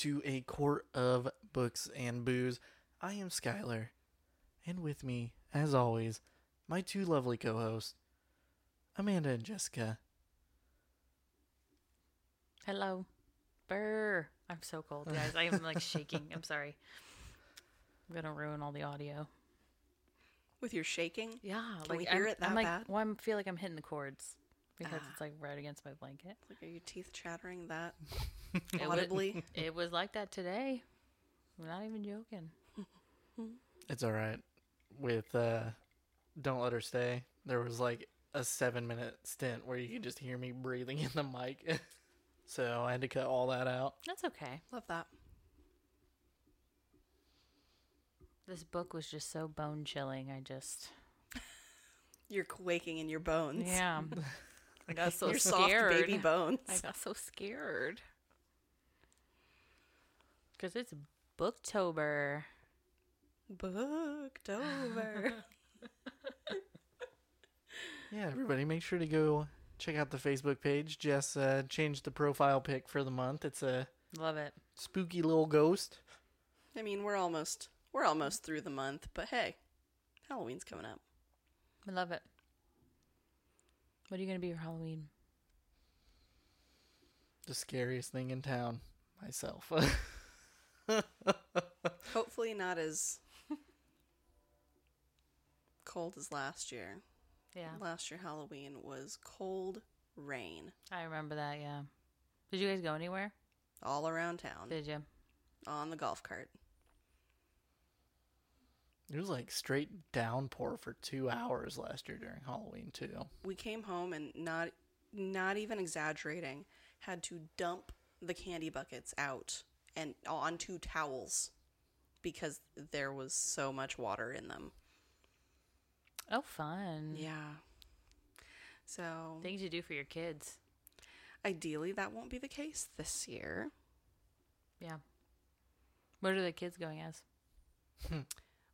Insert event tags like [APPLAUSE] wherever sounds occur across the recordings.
everybody, and welcome to a court of books and booze. I am Skyler, and with me, as always, my two lovely co-hosts, Amanda and Jessica. Hello. Brr. I'm so cold, guys. I am like [LAUGHS] shaking. I'm sorry. I'm gonna ruin all the audio. With your shaking? Yeah, Can like we hear I'm, it that I'm like, bad? Well, I feel like I'm hitting the chords because Ah. it's like right against my blanket. Like, are your teeth chattering that [LAUGHS] It wa- audibly? It was like that today. I'm not even joking. [LAUGHS] It's all right. With uh, "Don't Let Her Stay," there was like a seven-minute stint where you could just hear me breathing in the mic, [LAUGHS] so I had to cut all that out. That's okay. Love that. This book was just so bone chilling. I just You're quaking in your bones. yeah. I got [LAUGHS] so your scared. soft baby bones. I got so scared. Cause it's Booktober. Booked over. [LAUGHS] Yeah, everybody, make sure to go check out the Facebook page. Jess uh, changed the profile pic for the month. It's a Love it. spooky little ghost. I mean, we're almost we're almost through the month, but hey, Halloween's coming up. I love it. What are you gonna be for Halloween? The scariest thing in town. Myself. [LAUGHS] Hopefully, not as cold as last year. Yeah, Last year Halloween was cold rain I remember that. Yeah. Did you guys go anywhere? all around town Did you? on the golf cart. It was like straight downpour for two hours last year during Halloween too. we came home and not not even exaggerating had to dump the candy buckets out and onto towels because there was so much water in them Oh, fun. yeah so Things you do for your kids. ideally that won't be the case this year Yeah. What are the kids going as? [LAUGHS]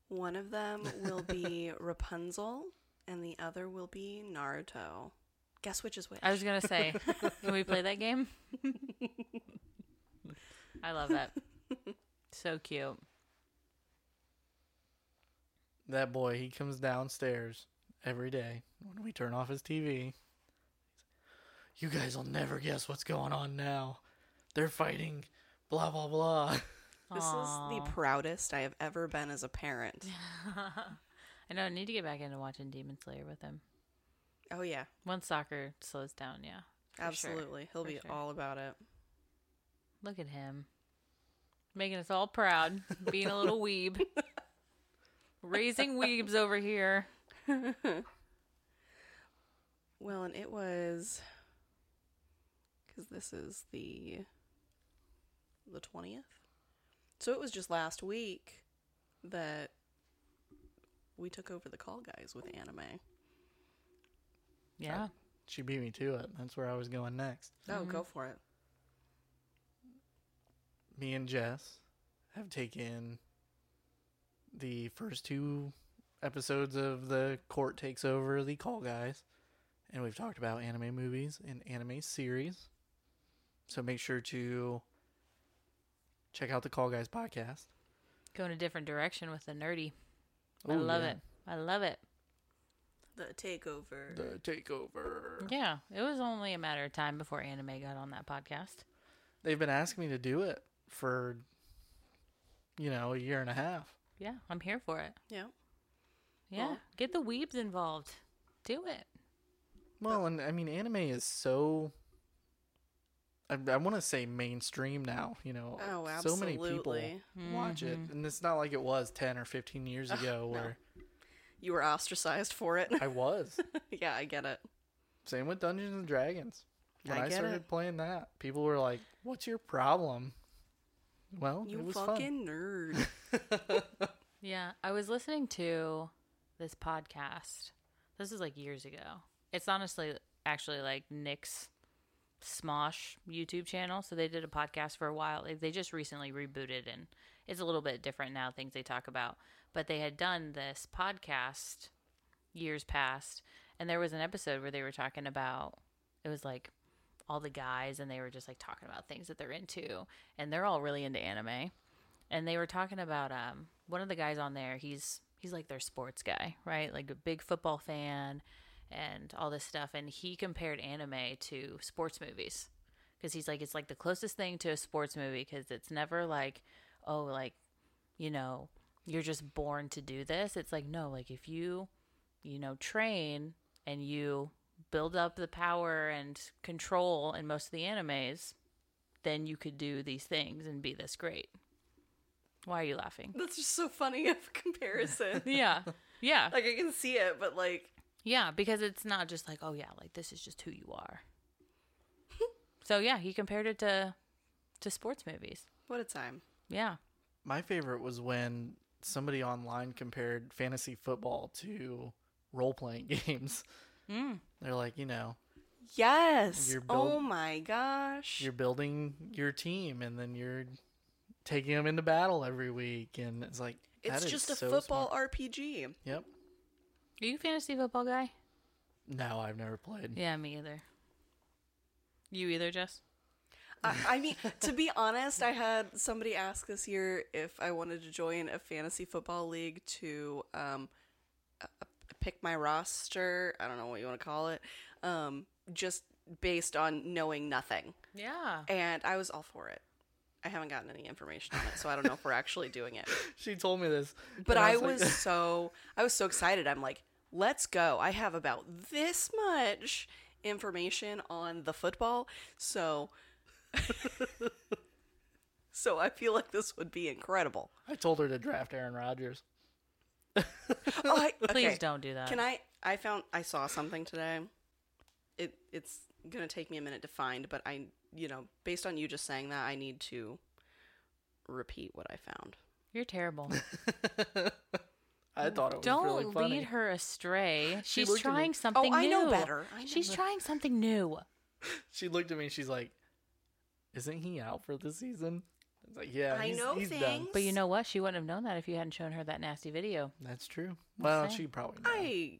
one of them will be [LAUGHS] rapunzel and the other will be naruto guess which is which I was gonna say, can we play that [LAUGHS] game? I love that. So cute. That boy, he comes downstairs every day when we turn off his TV. You guys will never guess what's going on now. They're fighting blah blah blah. [LAUGHS] this is the proudest i have ever been as a parent [LAUGHS] I know. I need to get back into watching Demon Slayer with him. oh yeah Once soccer slows down, yeah. for sure, absolutely he'll for be sure. all about it Look at him. Making us all proud. [LAUGHS] Being a little weeb. Raising weebs over here. [LAUGHS] Well, and it was because this is the the twentieth, so it was just last week that we took over the call guys with anime. Yeah. She beat me to it. That's where I was going next. Oh, go mm-hmm. for it! Me and Jess have taken the first two episodes of the Court Takes Over the Call Guys, and we've talked about anime movies and anime series. So make sure to check out the Call Guys podcast. Going a different direction with the nerdy. I Ooh, love yeah. it. I love it. The takeover. The takeover. Yeah. It was only a matter of time before anime got on that podcast. They've been asking me to do it for, you know, a year and a half. Yeah. I'm here for it. yeah, Yeah. Well- Get the weebs involved. Do it. Well, and I mean, anime is so. I, I want to say mainstream now. You know, Oh, so many people absolutely. watch it, mm-hmm. and it's not like it was ten or fifteen years ago no. where you were ostracized for it. I was. [LAUGHS] yeah, I get it. Same with Dungeons and Dragons. When I I, started it. playing that, people were like, "What's your problem?" Well, You it was fun. fucking nerd. [LAUGHS] Yeah, I was listening to this podcast. This is like years ago. It's honestly actually like Nick's Smosh YouTube channel. So they did a podcast for a while. They just recently rebooted and it's a little bit different now, things they talk about. But they had done this podcast years past. And there was an episode where they were talking about it was like all the guys and they were just like talking about things that they're into and they're all really into anime. And they were talking about um one of the guys on there, he's he's like their sports guy, right? Like a big football fan and all this stuff and he compared anime to sports movies. Because he's like it's like the closest thing to a sports movie because it's never like oh like you know you're just born to do this. It's like no like if you you know train and you build up the power and control in most of the animes then you could do these things and be this great. Why are you laughing? That's just so funny of [LAUGHS] comparison. [LAUGHS] yeah. Yeah. Like I can see it, but like yeah because it's not just like oh yeah like this is just who you are [LAUGHS] so yeah he compared it to to sports movies what a time. yeah My favorite was when somebody online compared fantasy football to role playing [LAUGHS] games. mm. They're like, you know, Yes. Build- oh my gosh. you're building your team and then you're taking them into battle every week. And it's like, that it's is just a so football smart. RPG. Yep. Are you a fantasy football guy No, I've never played. yeah me either you either jess I, I mean, to be honest, I had somebody ask this year if I wanted to join a fantasy football league to um, uh, pick my roster. I don't know what you want to call it. Um, just based on knowing nothing. yeah And I was all for it. I haven't gotten any information on it, so I don't know if we're actually doing it. [LAUGHS] She told me this. But and I like- was [LAUGHS] so I was so excited. I'm like, let's go. I have about this much information on the football, so [LAUGHS] so I feel like this would be incredible. I told her to draft Aaron Rodgers. Oh, I, please don't do that Can I? I found I saw something today. It it's gonna take me a minute to find, but I you know based on you just saying that, I need to repeat what I found. you're terrible [LAUGHS] I thought it was don't really funny. lead her astray She she's looked at me- trying oh, something oh, I know better. I know she's better. trying something new [LAUGHS] She looked at me. And she's like, "Isn't he out for the season?" I was like, "Yeah, I he's, know he's done." things. But you know what? She wouldn't have known that if you hadn't shown her that nasty video. That's true. Well, she probably. Knows. I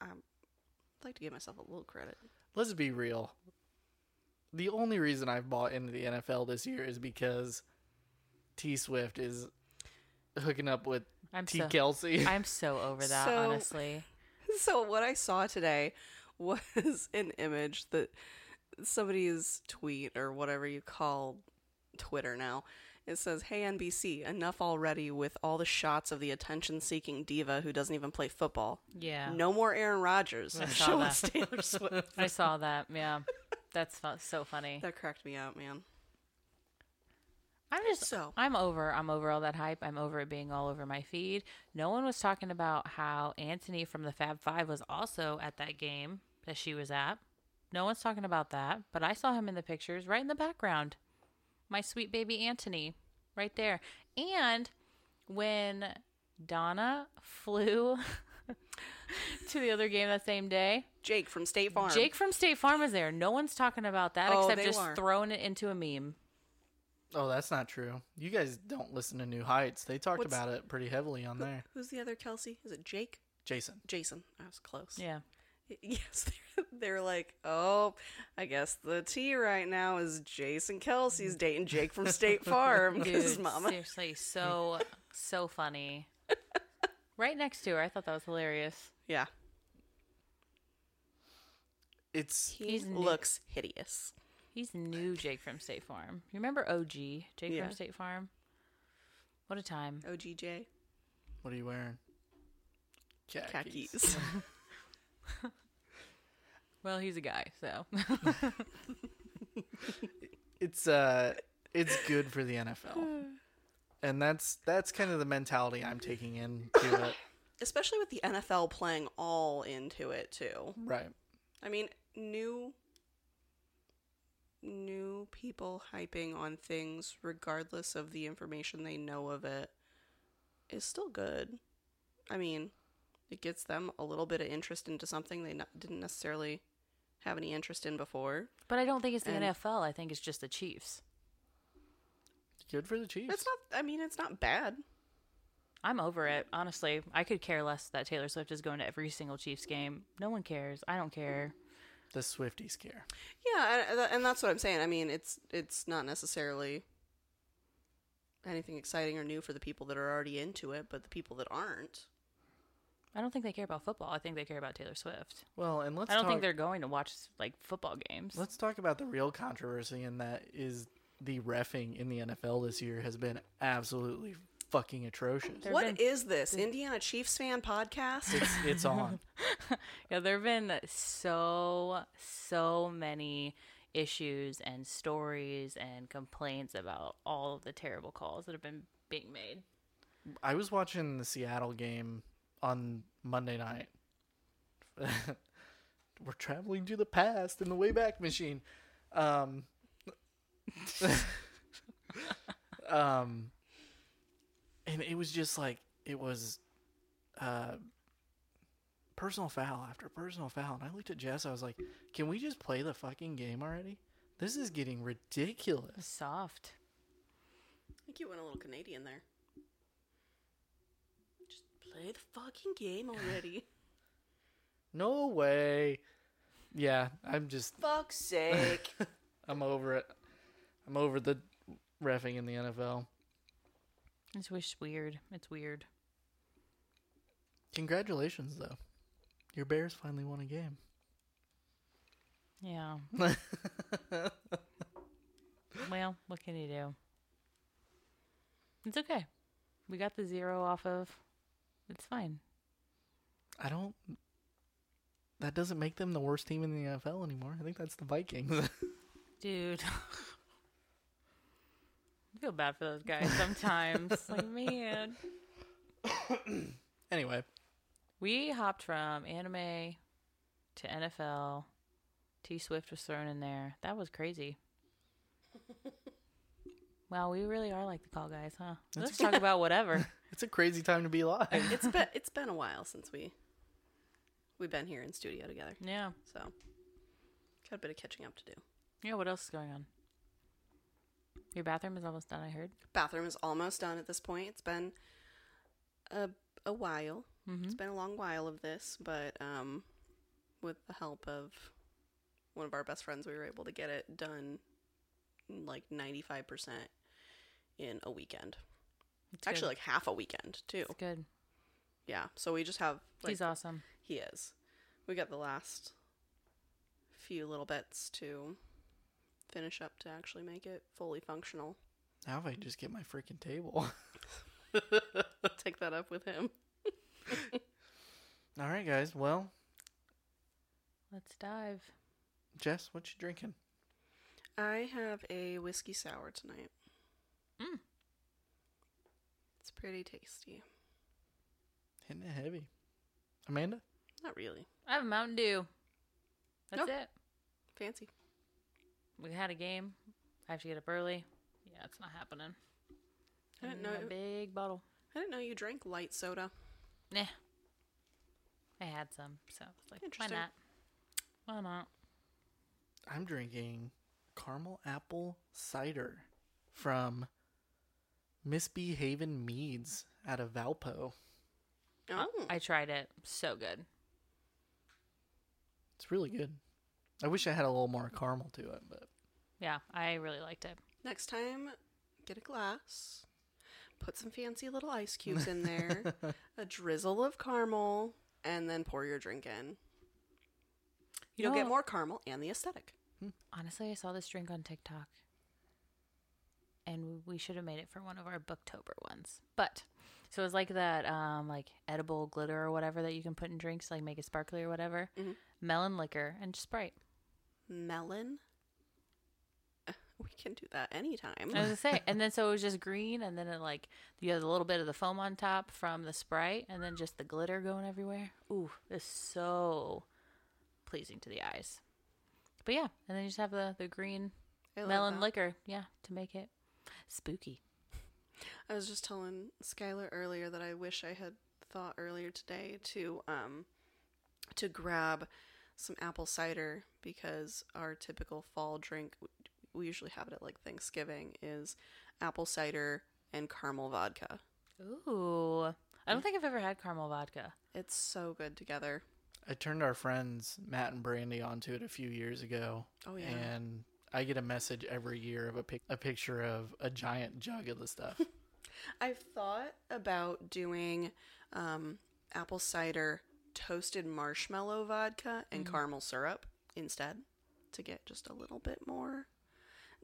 I I'd like to give myself a little credit. Let's be real. The only reason I've bought into the NFL this year is because T Swift is hooking up with I'm T so Kelce. [LAUGHS] I'm [LAUGHS] so over that, So- honestly. So what I saw today [LAUGHS] was an image that somebody's tweet or whatever you call Twitter now. It says, "Hey NBC, enough already with all the shots of the attention-seeking diva who doesn't even play football. Yeah. No more Aaron Rodgers. I saw Show that. us Taylor Swift." I saw that. Yeah. That's fu- so funny. that cracked me out, man. I'm just So- I'm over I'm over all that hype. I'm over it being all over my feed. No one was talking about how Anthony from the Fab 5 was also at that game that she was at. No one's talking about that, but I saw him in the pictures right in the background. My sweet baby Anthony right there. And when Donna [LAUGHS] flew [LAUGHS] to the other game that same day, Jake from State Farm. Jake from State Farm was there. No one's talking about that Oh, except just were. throwing it into a meme. oh, that's not true. You guys don't listen to New Heights. They talked What's- about it pretty heavily on there. Who's the other Kelce? Is it Jake? Jason. Jason. I was close. Yeah. [LAUGHS] Yes, they're, they're like, oh, I guess the T right now is Jason Kelce's dating Jake from State [LAUGHS] Farm because Dude, Mama. seriously, so so funny. Right next to her, I thought that was hilarious. Yeah, It's he He's new. looks hideous. He's new Jake from State Farm. You remember OG Jake Yeah. from State Farm? What a time! OGJ what are you wearing? khakis. [LAUGHS] Well, he's a guy, so [LAUGHS] it's uh it's good for the NFL. [LAUGHS] And that's that's kind of the mentality I'm taking into it. [COUGHS] Especially with the NFL playing all into it too. Right. I mean, new new people hyping on things regardless of the information they know of it is still good. I mean, it gets them a little bit of interest into something they not, didn't necessarily have any interest in before. but I don't think it's the And- NFL. I think it's just the Chiefs. Good for the Chiefs. It's not I mean, it's not bad. I'm over it, honestly. I could care less that Taylor Swift is going to every single Chiefs game. No one cares. I don't care. the Swifty scare. Yeah, and- and that's what I'm saying. I mean, it's it's not necessarily anything exciting or new for the people that are already into it, but the people that aren't. I don't think they care about football. I think they care about Taylor Swift. Well, and let's I don't talk, think they're going to watch like football games. let's talk about the real controversy, and that is the refing in the NFL this year has been absolutely fucking atrocious. There What been- is this Indiana Chiefs fan podcast? It's it's [LAUGHS] on. Yeah, there have been so so many issues and stories and complaints about all of the terrible calls that have been being made. I was watching the Seattle game on Monday night. [LAUGHS] We're traveling to the past in the Wayback Machine. Um, [LAUGHS] um, and it was just like it was uh, personal foul after personal foul. And I looked at Jess. I was like, "Can we just play the fucking game already? This is getting ridiculous." Soft. I think you went a little Canadian there. Just play the fucking game already. [LAUGHS] No way. Yeah, I'm just Fuck's sake. [LAUGHS] I'm over it. I'm over the refing in the NFL. It's just weird. It's weird. Congratulations, though. Your Bears finally won a game. Yeah. [LAUGHS] well, what can you do? It's okay. We got the zero off of. It's fine. I don't. That doesn't make them the worst team in the NFL anymore. I think that's the Vikings. [LAUGHS] Dude. [LAUGHS] I feel bad for those guys sometimes. [LAUGHS] like, man. [COUGHS] anyway, We hopped from anime to NFL. T Swift was thrown in there. That was crazy. [LAUGHS] wow, we really are like the call guys, huh? Let's talk [LAUGHS] about whatever. it's a crazy time to be alive. it's been it's been a while since we we've been here in studio together. Yeah. So got a bit of catching up to do. Yeah, what else is going on? Your bathroom is almost done, I heard. Bathroom is almost done at this point. It's been a a while. Mm-hmm. It's been a long while of this, but um, with the help of one of our best friends, we were able to get it done like ninety five percent in a weekend. It's Actually, good. like half a weekend too. it's good. Yeah. So we just have like He's awesome. he is. We got the last few little bits to finish up to actually make it fully functional. Now if I just get my freaking table. [LAUGHS] Take that up with him. [LAUGHS] All right, guys. Well, Let's dive. Jess, what you drinking? I have a whiskey sour tonight. Mm. It's pretty tasty. Hitting it heavy. Amanda? Not really I have a Mountain Dew. That's No. it. fancy. We had a game. I have to get up early. Yeah, it's not happening. I didn't know. A big bottle. I didn't know you drank light soda. Nah. I had some, so I was like, why Interesting. not? Why not? I'm drinking caramel apple cider from Misbehaven Meads out of Valpo. Oh, I tried it. So good. It's really good. I wish I had a little more caramel to it, but Yeah, I really liked it. next time, get a glass. Put some fancy little ice cubes in there, [LAUGHS] a drizzle of caramel, and then pour your drink in. You You'll know- get more caramel and the aesthetic. Honestly, I saw this drink on TikTok. And we should have made it for one of our Booktober ones. But so it was like that um like edible glitter or whatever that you can put in drinks, like make it sparkly or whatever. Mhm. Melon liquor and Sprite. Melon. We can do that anytime. I was gonna say, and then so it was just [LAUGHS] green, and then it like you had a little bit of the foam on top from the Sprite, and then just the glitter going everywhere. Ooh, it's so pleasing to the eyes. But yeah, and then you just have the the green melon that. liquor, yeah, to make it spooky. [LAUGHS] I was just telling Skyler earlier that I wish I had thought earlier today to um to grab some apple cider because our typical fall drink we usually have it at like Thanksgiving is apple cider and caramel vodka. Ooh, I don't think I've ever had caramel vodka. It's so good together. I turned our friends Matt and Brandy onto it a few years ago, Oh yeah. and I get a message every year of a pic- a picture of a giant jug of the stuff. [LAUGHS] I've thought about doing um, apple cider toasted marshmallow vodka and caramel syrup instead to get just a little bit more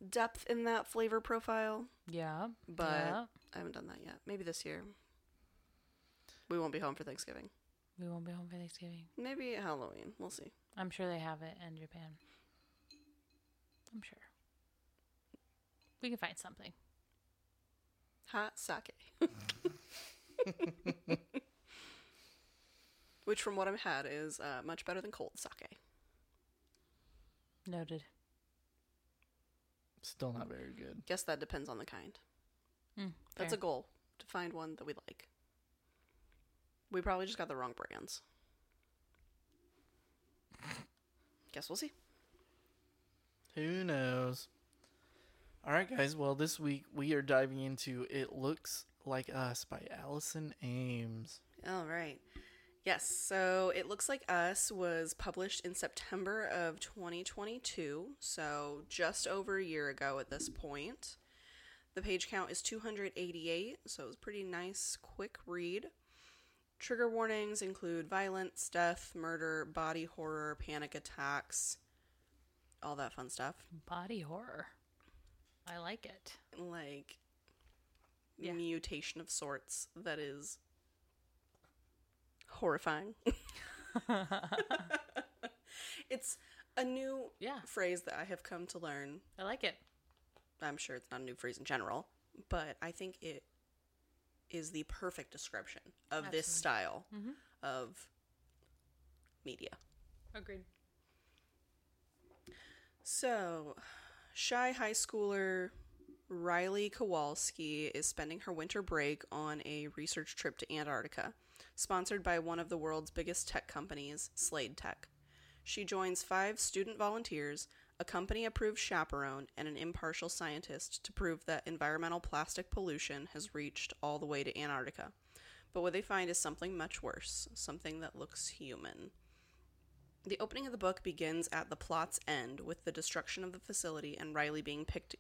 depth in that flavor profile. Yeah. But yeah. I haven't done that yet. Maybe this year. We won't be home for Thanksgiving. we won't be home for Thanksgiving. Maybe Halloween. We'll see. I'm sure they have it in Japan. I'm sure. We can find something. Hot sake. [LAUGHS] Which, from what I've had, is uh, much better than cold sake. Noted. Still not very good. Guess that depends on the kind. Mm, That's a goal to find one that we like. We probably just got the wrong brands. [LAUGHS] Guess we'll see. Who knows? All right, guys. Well, this week we are diving into "It Looks Like Us" by Allison Ames. All right. Yes, so It Looks Like Us was published in September of 2022, so just over a year ago at this point. The page count is 288, so it was a pretty nice, quick read. Trigger warnings include violence, death, murder, body horror, panic attacks, all that fun stuff. Body horror. I like it. Like, Yeah. mutation of sorts that is horrifying. [LAUGHS] it's a new Yeah. phrase that I have come to learn. I like it. I'm sure it's not a new phrase in general, but I think it is the perfect description of this style mm-hmm. of media. Agreed. So, shy high schooler Riley Kowalski is spending her winter break on a research trip to Antarctica, sponsored by one of the world's biggest tech companies, Slade Tech. She joins five student volunteers, a company approved chaperone, and an impartial scientist to prove that environmental plastic pollution has reached all the way to Antarctica. But what they find is something much worse, something that looks human. The opening of the book begins at the plot's end with the destruction of the facility and Riley being picked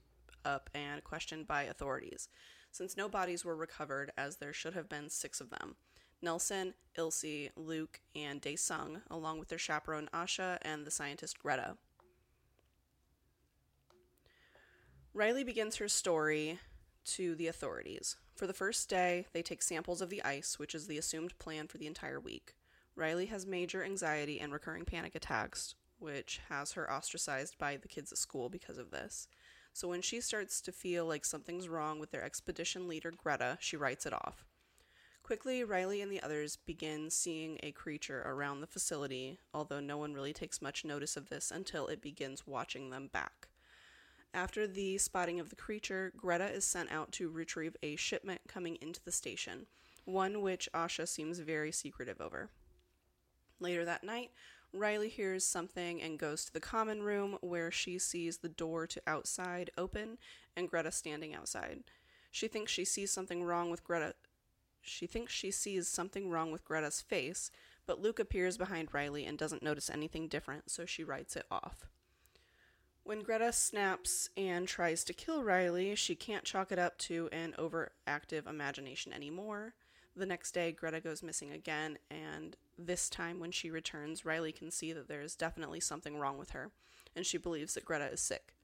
up and questioned by authorities, since no bodies were recovered, as there should have been six of them. Nelson, Ilse, Luke, and Dae Sung, along with their chaperone Asha and the scientist Greta. Riley begins her story to the authorities. For the first day, they take samples of the ice, which is the assumed plan for the entire week. Riley has major anxiety and recurring panic attacks, which has her ostracized by the kids at school because of this. So when she starts to feel like something's wrong with their expedition leader, Greta, she writes it off. Quickly, Riley and the others begin seeing a creature around the facility, although no one really takes much notice of this until it begins watching them back. After the spotting of the creature, Greta is sent out to retrieve a shipment coming into the station, one which Asha seems very secretive over. Later that night, Riley hears something and goes to the common room where she sees the door to outside open and Greta standing outside. She thinks she sees something wrong with Greta. She thinks she sees something wrong with Greta's face, but Luke appears behind Riley and doesn't notice anything different, so she writes it off. When Greta snaps and tries to kill Riley, she can't chalk it up to an overactive imagination anymore. The next day, Greta goes missing again, and this time when she returns, Riley can see that there is definitely something wrong with her, and she believes that Greta is sick.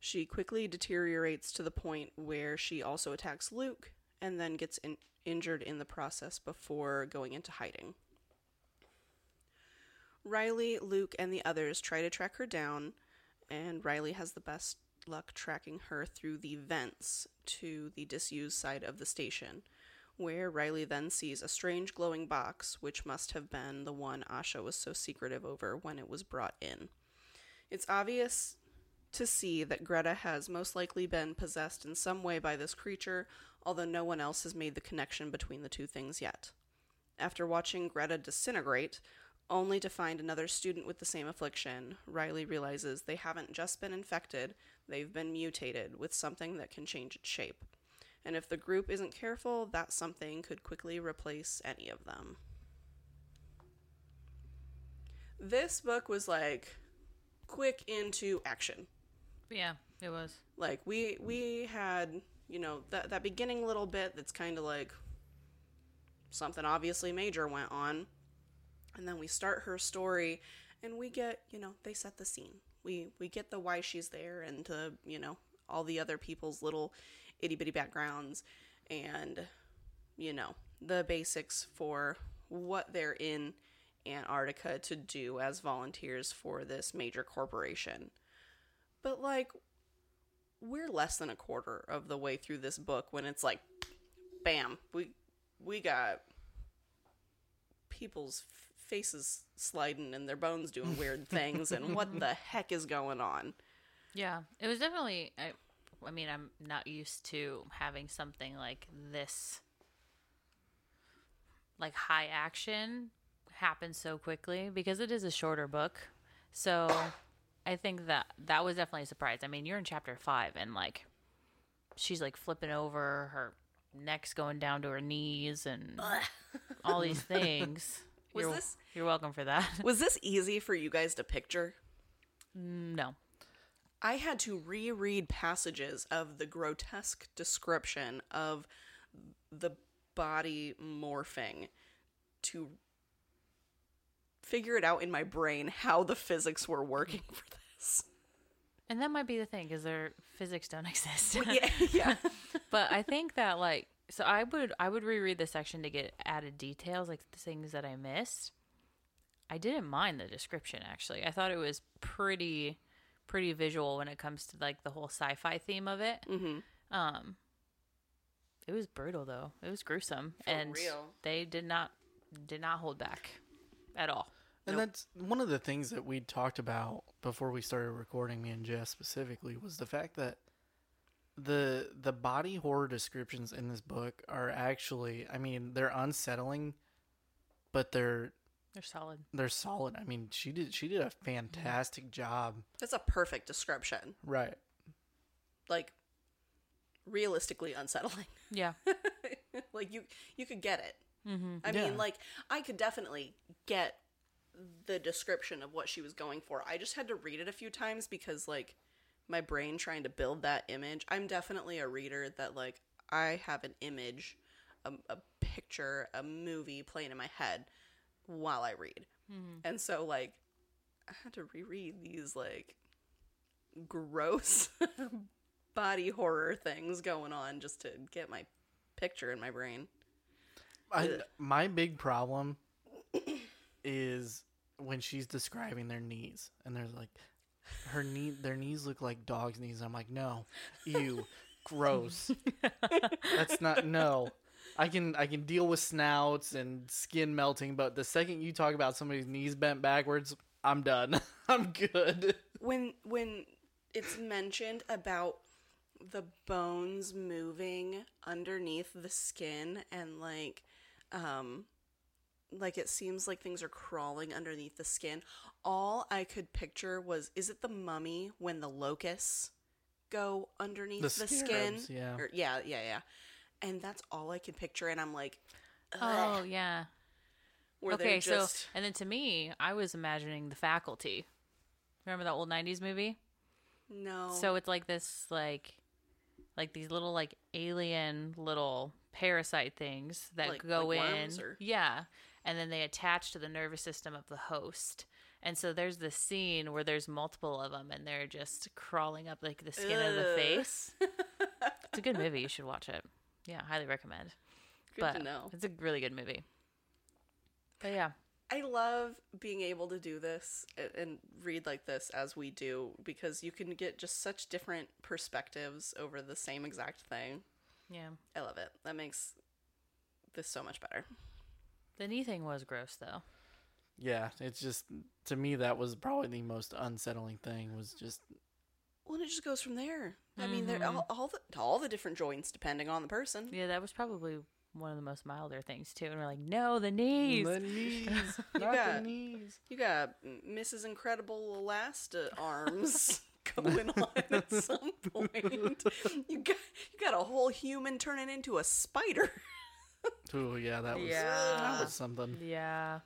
She quickly deteriorates to the point where she also attacks Luke and then gets in- injured in the process before going into hiding. Riley, Luke, and the others try to track her down, and Riley has the best luck tracking her through the vents to the disused side of the station, where Riley then sees a strange glowing box, which must have been the one Asha was so secretive over when it was brought in. It's obvious to see that Greta has most likely been possessed in some way by this creature, although no one else has made the connection between the two things yet. After watching Greta disintegrate, only to find another student with the same affliction, Riley realizes they haven't just been infected, they've been mutated with something that can change its shape. And if the group isn't careful, that something could quickly replace any of them. this book was like quick into action. Yeah, it was. Like we we had, you know, that that beginning little bit that's kind of like something obviously major went on. And then we start her story and we get, you know, they set the scene. We we get the why she's there and to, you know, all the other people's little itty bitty backgrounds and you know, the basics for what they're in Antarctica to do as volunteers for this major corporation. But like we're less than a quarter of the way through this book when it's like bam, we we got people's faces sliding and their bones doing [LAUGHS] weird things and what the heck is going on? Yeah, it was definitely. I, I mean, I'm not used to having something like this, like high action, happen so quickly because it is a shorter book. So, I think that that was definitely a surprise. I mean, you're in chapter five, and like, she's like flipping over, her neck's going down to her knees, and [LAUGHS] all these things. Was you're, this- You're welcome for that. [LAUGHS] Was this easy for you guys to picture? Mm, no. I had to reread passages of the grotesque description of the body morphing to figure it out in my brain how the physics were working for this. And that might be the thing because their physics don't [LAUGHS] exist. yeah, yeah. [LAUGHS] but I think that like so I would I would reread the section to get added details like the things that I missed. I didn't mind the description actually. I thought it was pretty pretty visual when it comes to like the whole sci-fi theme of it. Mhm. Um it was brutal though. It was gruesome For and real. they did not did not hold back at all. And Nope. that's one of the things that we talked about before we started recording, me and Jess specifically, was the fact that the the body horror descriptions in this book are actually I mean, they're unsettling, but they're They're solid. they're solid. I mean, she did she did a fantastic job. That's a perfect description. Right. Like realistically unsettling. [LAUGHS] Yeah. like you you could get it. Mhm. I Yeah. mean, like I could definitely get the description of what she was going for. I just had to read it a few times because like my brain trying to build that image. I'm definitely a reader that like I have an image, a, a picture, a movie playing in my head while I read. Mm-hmm. And so like I had to reread these like gross [LAUGHS] body horror things going on just to get my picture in my brain. I, my big problem is when she's describing their knees and they're like her knee their knees look like dog's knees. I'm like, no, ew, gross. That's not no. I can I can deal with snouts and skin melting, but the second you talk about somebody's knees bent backwards, I'm done. [LAUGHS] I'm good. when when it's mentioned about the bones moving underneath the skin and like um like it seems like things are crawling underneath the skin all i could picture was is it the mummy when the locusts go underneath The the, skin yeah. Or- yeah yeah yeah and that's all i could picture and i'm like Oh, yeah. where okay, just so and then to me, I was imagining the faculty. Remember that old '90s movie? no So it's like this, like, like these little like alien little parasite things that Like- go like in. worms, or- Yeah, and then they attach to the nervous system of the host. And so there's this scene where there's multiple of them, and they're just crawling up like the skin of the face. [LAUGHS] it's a good movie. You should watch it. Yeah, highly recommend. good but to know it's a really good movie. But yeah, I love being able to do this and read like this as we do because you can get just such different perspectives over the same exact thing. yeah. I love it. That makes this so much better. The knee thing was gross though. Yeah, it's just to me that was probably the most unsettling thing was just Well, and it just goes from there. I mean, they're mm-hmm. all, all the all the different joints depending on the person. Yeah, that was probably one of the most milder things too. And we're like, no, the knees. the knees, [LAUGHS] not got- the knees. You got Mrs. Incredible Elasta arms [LAUGHS] going on at some point. [LAUGHS] You got you got a whole human turning into a spider. Oh yeah, that was Yeah. that was something. yeah.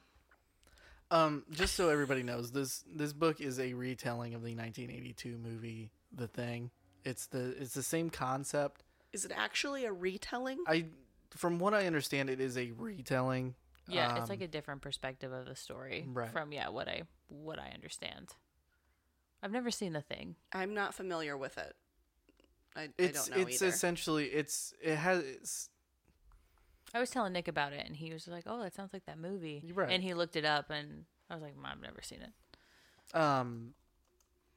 Um, just so everybody knows, this this book is a retelling of the 1982 movie The Thing. It's the it's the same concept. Is it actually a retelling? I from what I understand it is a retelling. Yeah, it's Um, like a different perspective of the story Right. from yeah what I what I understand. I've never seen the thing. I'm not familiar with it. I, I it's don't know it's either. essentially it's it has it's, I was telling Nick about it, and he was like, "Oh, that sounds like that movie." You're right. And he looked it up, and I was like, "Mom, "I've never seen it." um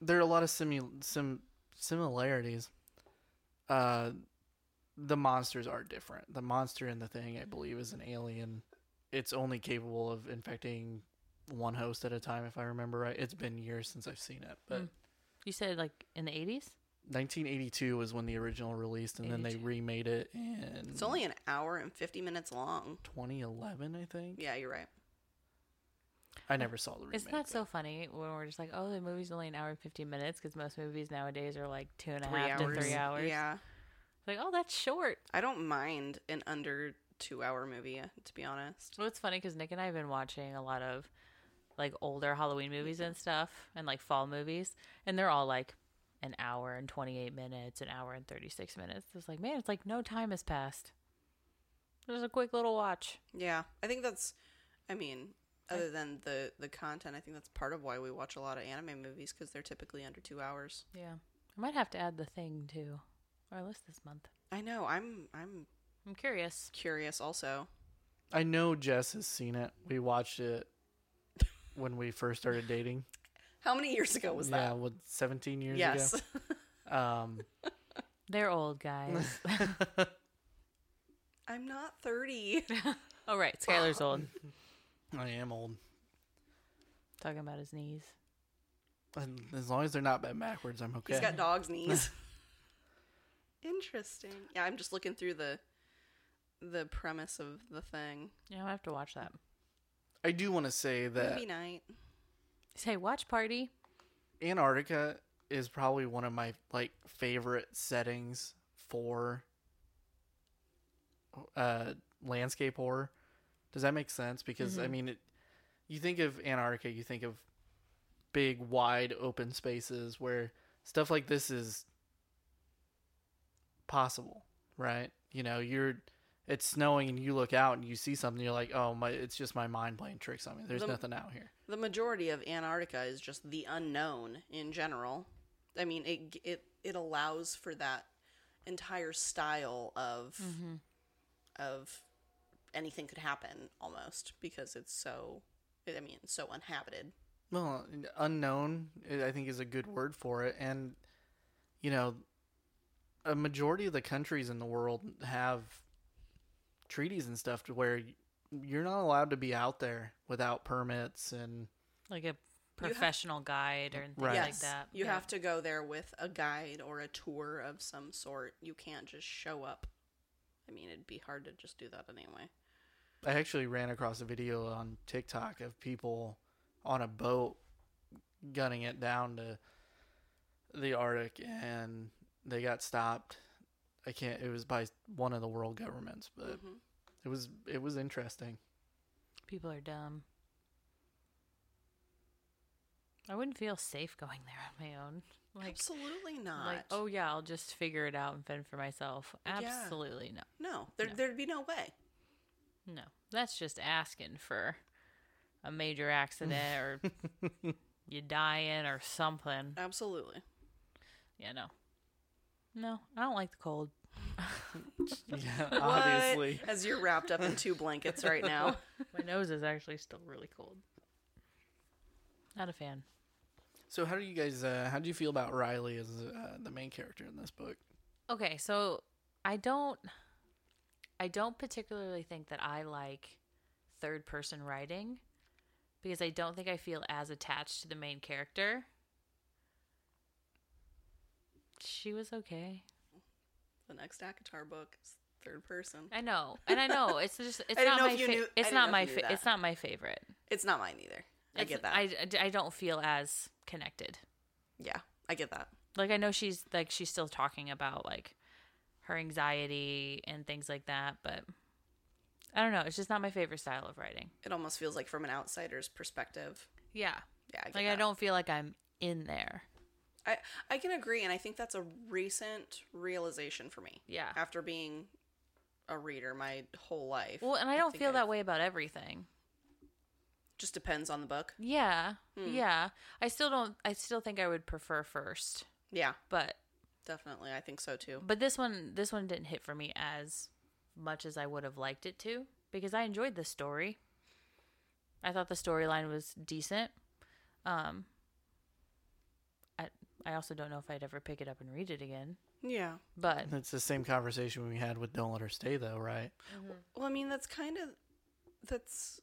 there are a lot of simu- sim similarities. Uh the monsters are different. The monster in the thing, I believe, is an alien. It's only capable of infecting one host at a time, if I remember right. It's been years since I've seen it, but Mm. You said like in the eighties. 1982 was when the original released, and then they 82. remade it in It's only an hour and 50 minutes long. 2011, I think. Yeah, you're right. I never saw the remake. Isn't that so funny when we're just like, "Oh, the movie's only an hour and fifteen minutes," because most movies nowadays are like two and a Three half hours. to three hours. Yeah. It's like, oh, that's short. I don't mind an under two hour movie, to be honest. Well, it's funny because Nick and I have been watching a lot of like older Halloween movies and stuff, and like fall movies, and they're all like an hour and twenty eight minutes, an hour and thirty six minutes. It's like, man, it's like no time has passed. There's a quick little watch. Yeah, I think that's. I mean, other than the the content, I think that's part of why we watch a lot of anime movies because they're typically under two hours. Yeah, I might have to add the thing to our list this month. I know. I'm I'm I'm curious. curious. Also, I know Jess has seen it. We watched it when we first started dating. How many years ago was that? yeah, what 17 years Yes. ago. [LAUGHS] Um, They're old guys. [LAUGHS] I'm not thirty. [LAUGHS] oh right, Skyler's old. I am old. Talking about his knees. And As long as they're not bent backwards, I'm okay. He's got dog's knees. Interesting. Yeah, I'm just looking through the the premise of the thing. Yeah, I have to watch that. I do want to say that Movie night. Say watch party. Antarctica is probably one of my like favorite settings for uh landscape horror. Does that make sense? Because I Mhm. mean, it, you think of Antarctica, you think of big, wide, open spaces where stuff like this is possible, right? You know, you're it's snowing and you look out and you see something, you're like, oh my, it's just my mind playing tricks on me. There's The- nothing out here. The majority of Antarctica is just the unknown in general. I mean, it it it allows for that entire style of Mm-hmm. of anything could happen almost because it's so I mean, so uninhabited. Well, unknown, I think, is a good word for it. And, you know, a majority of the countries in the world have treaties and stuff to where you're not allowed to be out there without permits. And, Like a professional guide or things Right. like Yes, that. You Yeah. have to go there with a guide or a tour of some sort. You can't just show up. I mean, it'd be hard to just do that anyway. I actually ran across a video on TikTok of people on a boat gunning it down to the Arctic and they got stopped. I can't, it was by one of the world governments, but hmm it was, it was interesting. People are dumb. I wouldn't feel safe going there on my own. Like, Absolutely not. like, oh yeah, I'll just figure it out and fend for myself. Yeah. Absolutely no, no, there No. there'd be no way. no. That's just asking for a major accident [LAUGHS] or you dying or something. Absolutely. Yeah, no, no. I don't like the cold. Yeah, [LAUGHS] What? obviously. As you're wrapped up in two blankets right now. [LAUGHS] My nose is actually still really cold. Not a fan. So, how do you guys? Uh, how do you feel about Riley as uh, the main character in this book? Okay, so I don't I don't particularly think that I like third person writing because I don't think I feel as attached to the main character. She was okay. The next ACOTAR book is third person. I know. And I know it's just [LAUGHS] it's didn't my fa- knew- it's not my fa- it's not my favorite. It's not mine either. I It's- get that. I, I don't feel as connected. yeah, I get that. like I know she's like she's still talking about like her anxiety and things like that, but I don't know. It's just not my favorite style of writing. It almost feels like from an outsider's perspective. Yeah. Yeah, I get Like that. I don't feel like I'm in there. I I can agree, and I think that's a recent realization for me. Yeah. After being a reader my whole life. Well, and I don't think feel I've- that way about everything. Just depends on the book. Yeah. Hmm. Yeah. I still don't I still think I would prefer first. Yeah, But definitely. I think so too. but this one this one didn't hit for me as much as I would have liked it to because I enjoyed the story. I thought the storyline was decent. Um I I also don't know if I'd ever pick it up and read it again. Yeah. But It's the same conversation we had with Don't Let Her Stay, though, right? Mm-hmm. Well, I mean, that's kind of that's.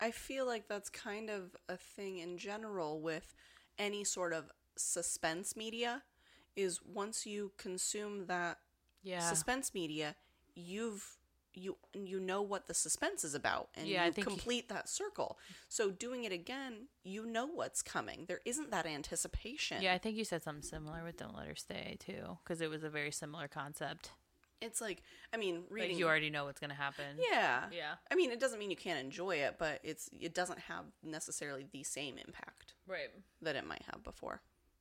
I feel like that's kind of a thing in general with any sort of suspense media. Is once you consume that yeah. suspense media, you've you you know what the suspense is about, and Yeah, you complete that circle. So doing it again, you know what's coming. There isn't that anticipation. Yeah, I think you said something similar with Don't Let Her Stay too, because it was a very similar concept. it's like I mean, Like you already know what's gonna happen. yeah, Yeah. I mean, it doesn't mean you can't enjoy it, but it's it doesn't have necessarily the same impact Right. that it might have before.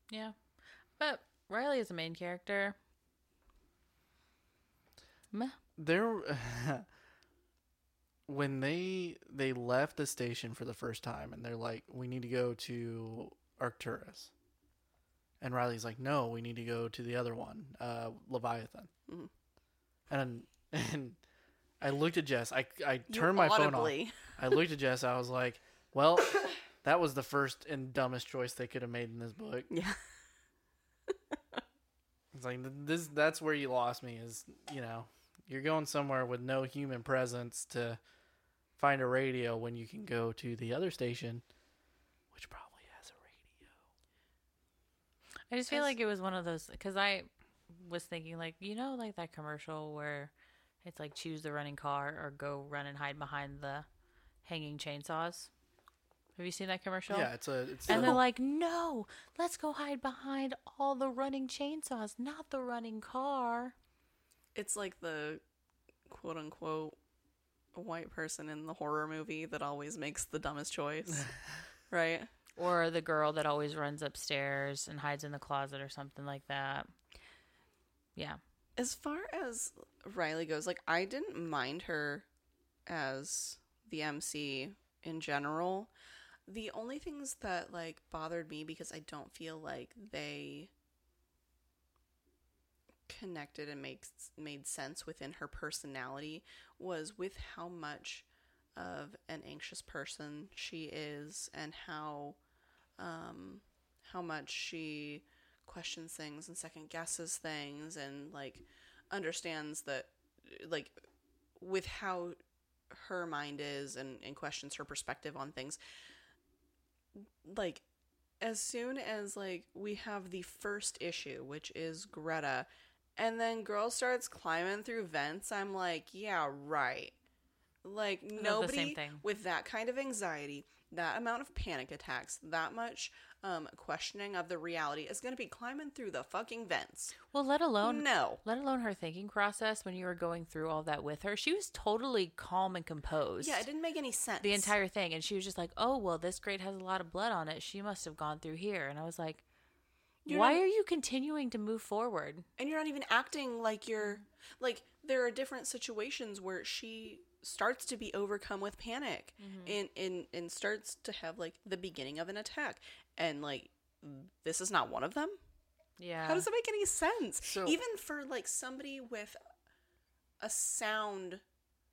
Yeah. But Riley is a main character. Meh. There, [LAUGHS] when they they left the station for the first time, and they're like, "We need to go to Arcturus," and Riley's like, "No, we need to go to the other one, uh, Leviathan." Mhm. And [LAUGHS] and I looked at Jess. I I You turned my phone off. I looked at [LAUGHS] Jess. I was like, "Well, that was the first and dumbest choice they could have made in this book." Yeah. It's like this. That's where you lost me. Is you know, you're going somewhere with no human presence to find a radio when you can go to the other station, which probably has a radio. I just feel As- like it was one of those because I was thinking like you know like that commercial where it's like choose the running car or go run and hide behind the hanging chainsaws. Have you seen that commercial? Yeah, it's a. It's And a, they're like, no, let's go hide behind all the running chainsaws, not the running car. It's like the quote unquote white person in the horror movie that always makes the dumbest choice. [LAUGHS] right? Or the girl that always runs upstairs and hides in the closet or something like that. Yeah. As far as Riley goes, like I didn't mind her as the MC in general. The only things that like bothered me because I don't feel like they connected and makes made sense within her personality was with how much of an anxious person she is and how um how much she questions things and second guesses things and like understands that like with how her mind is and, and questions her perspective on things like as soon as like we have the first issue which is greta and then girl starts climbing through vents i'm like yeah right like nobody with that kind of anxiety that amount of panic attacks that much um, questioning of the reality is going to be climbing through the fucking vents Well, let alone no let alone her thinking process when you were going through all that with her. She was totally calm and composed. yeah it didn't make any sense the entire thing and she was just like, "Oh, well, this grate has a lot of blood on it. She must have gone through here." And I was like, You're "Why not- are you continuing to move forward?" and you're not even acting like you're like there are different situations where she starts to be overcome with panic and, and and starts to have like the beginning of an attack and like this is not one of them Yeah. how does it make any sense So- even for like somebody with a sound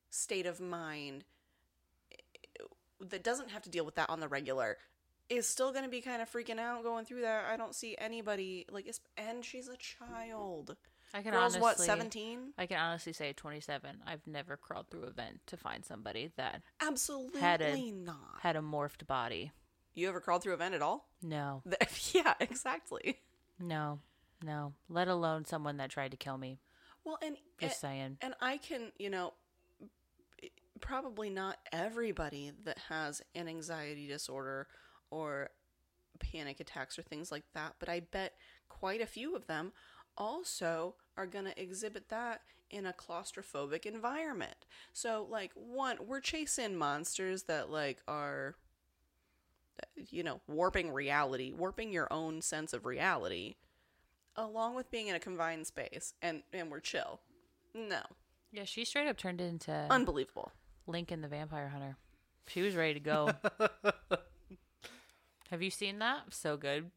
state of mind eh, that doesn't have to deal with that on the regular is still going to be kind of freaking out going through that i don't see anybody like and she's a child I can girls honestly what 17 I can honestly say 27. I've never crawled through a vent to find somebody that absolutely Had a- not had a morphed body. you ever crawled through a vent at all No. [LAUGHS] yeah exactly No. No. Let alone someone that tried to kill me. well and Just and, saying. and i can you know probably not everybody that has an anxiety disorder or panic attacks or things like that but i bet quite a few of them also are going to exhibit that in a claustrophobic environment. So, like, one, we're chasing monsters that, like, are, you know, warping reality, warping your own sense of reality, along with being in a confined space, and, and we're chill. No. Yeah, she straight up turned into Unbelievable. Lincoln the Vampire Hunter. She was ready to go. [LAUGHS] Have you seen that? So good.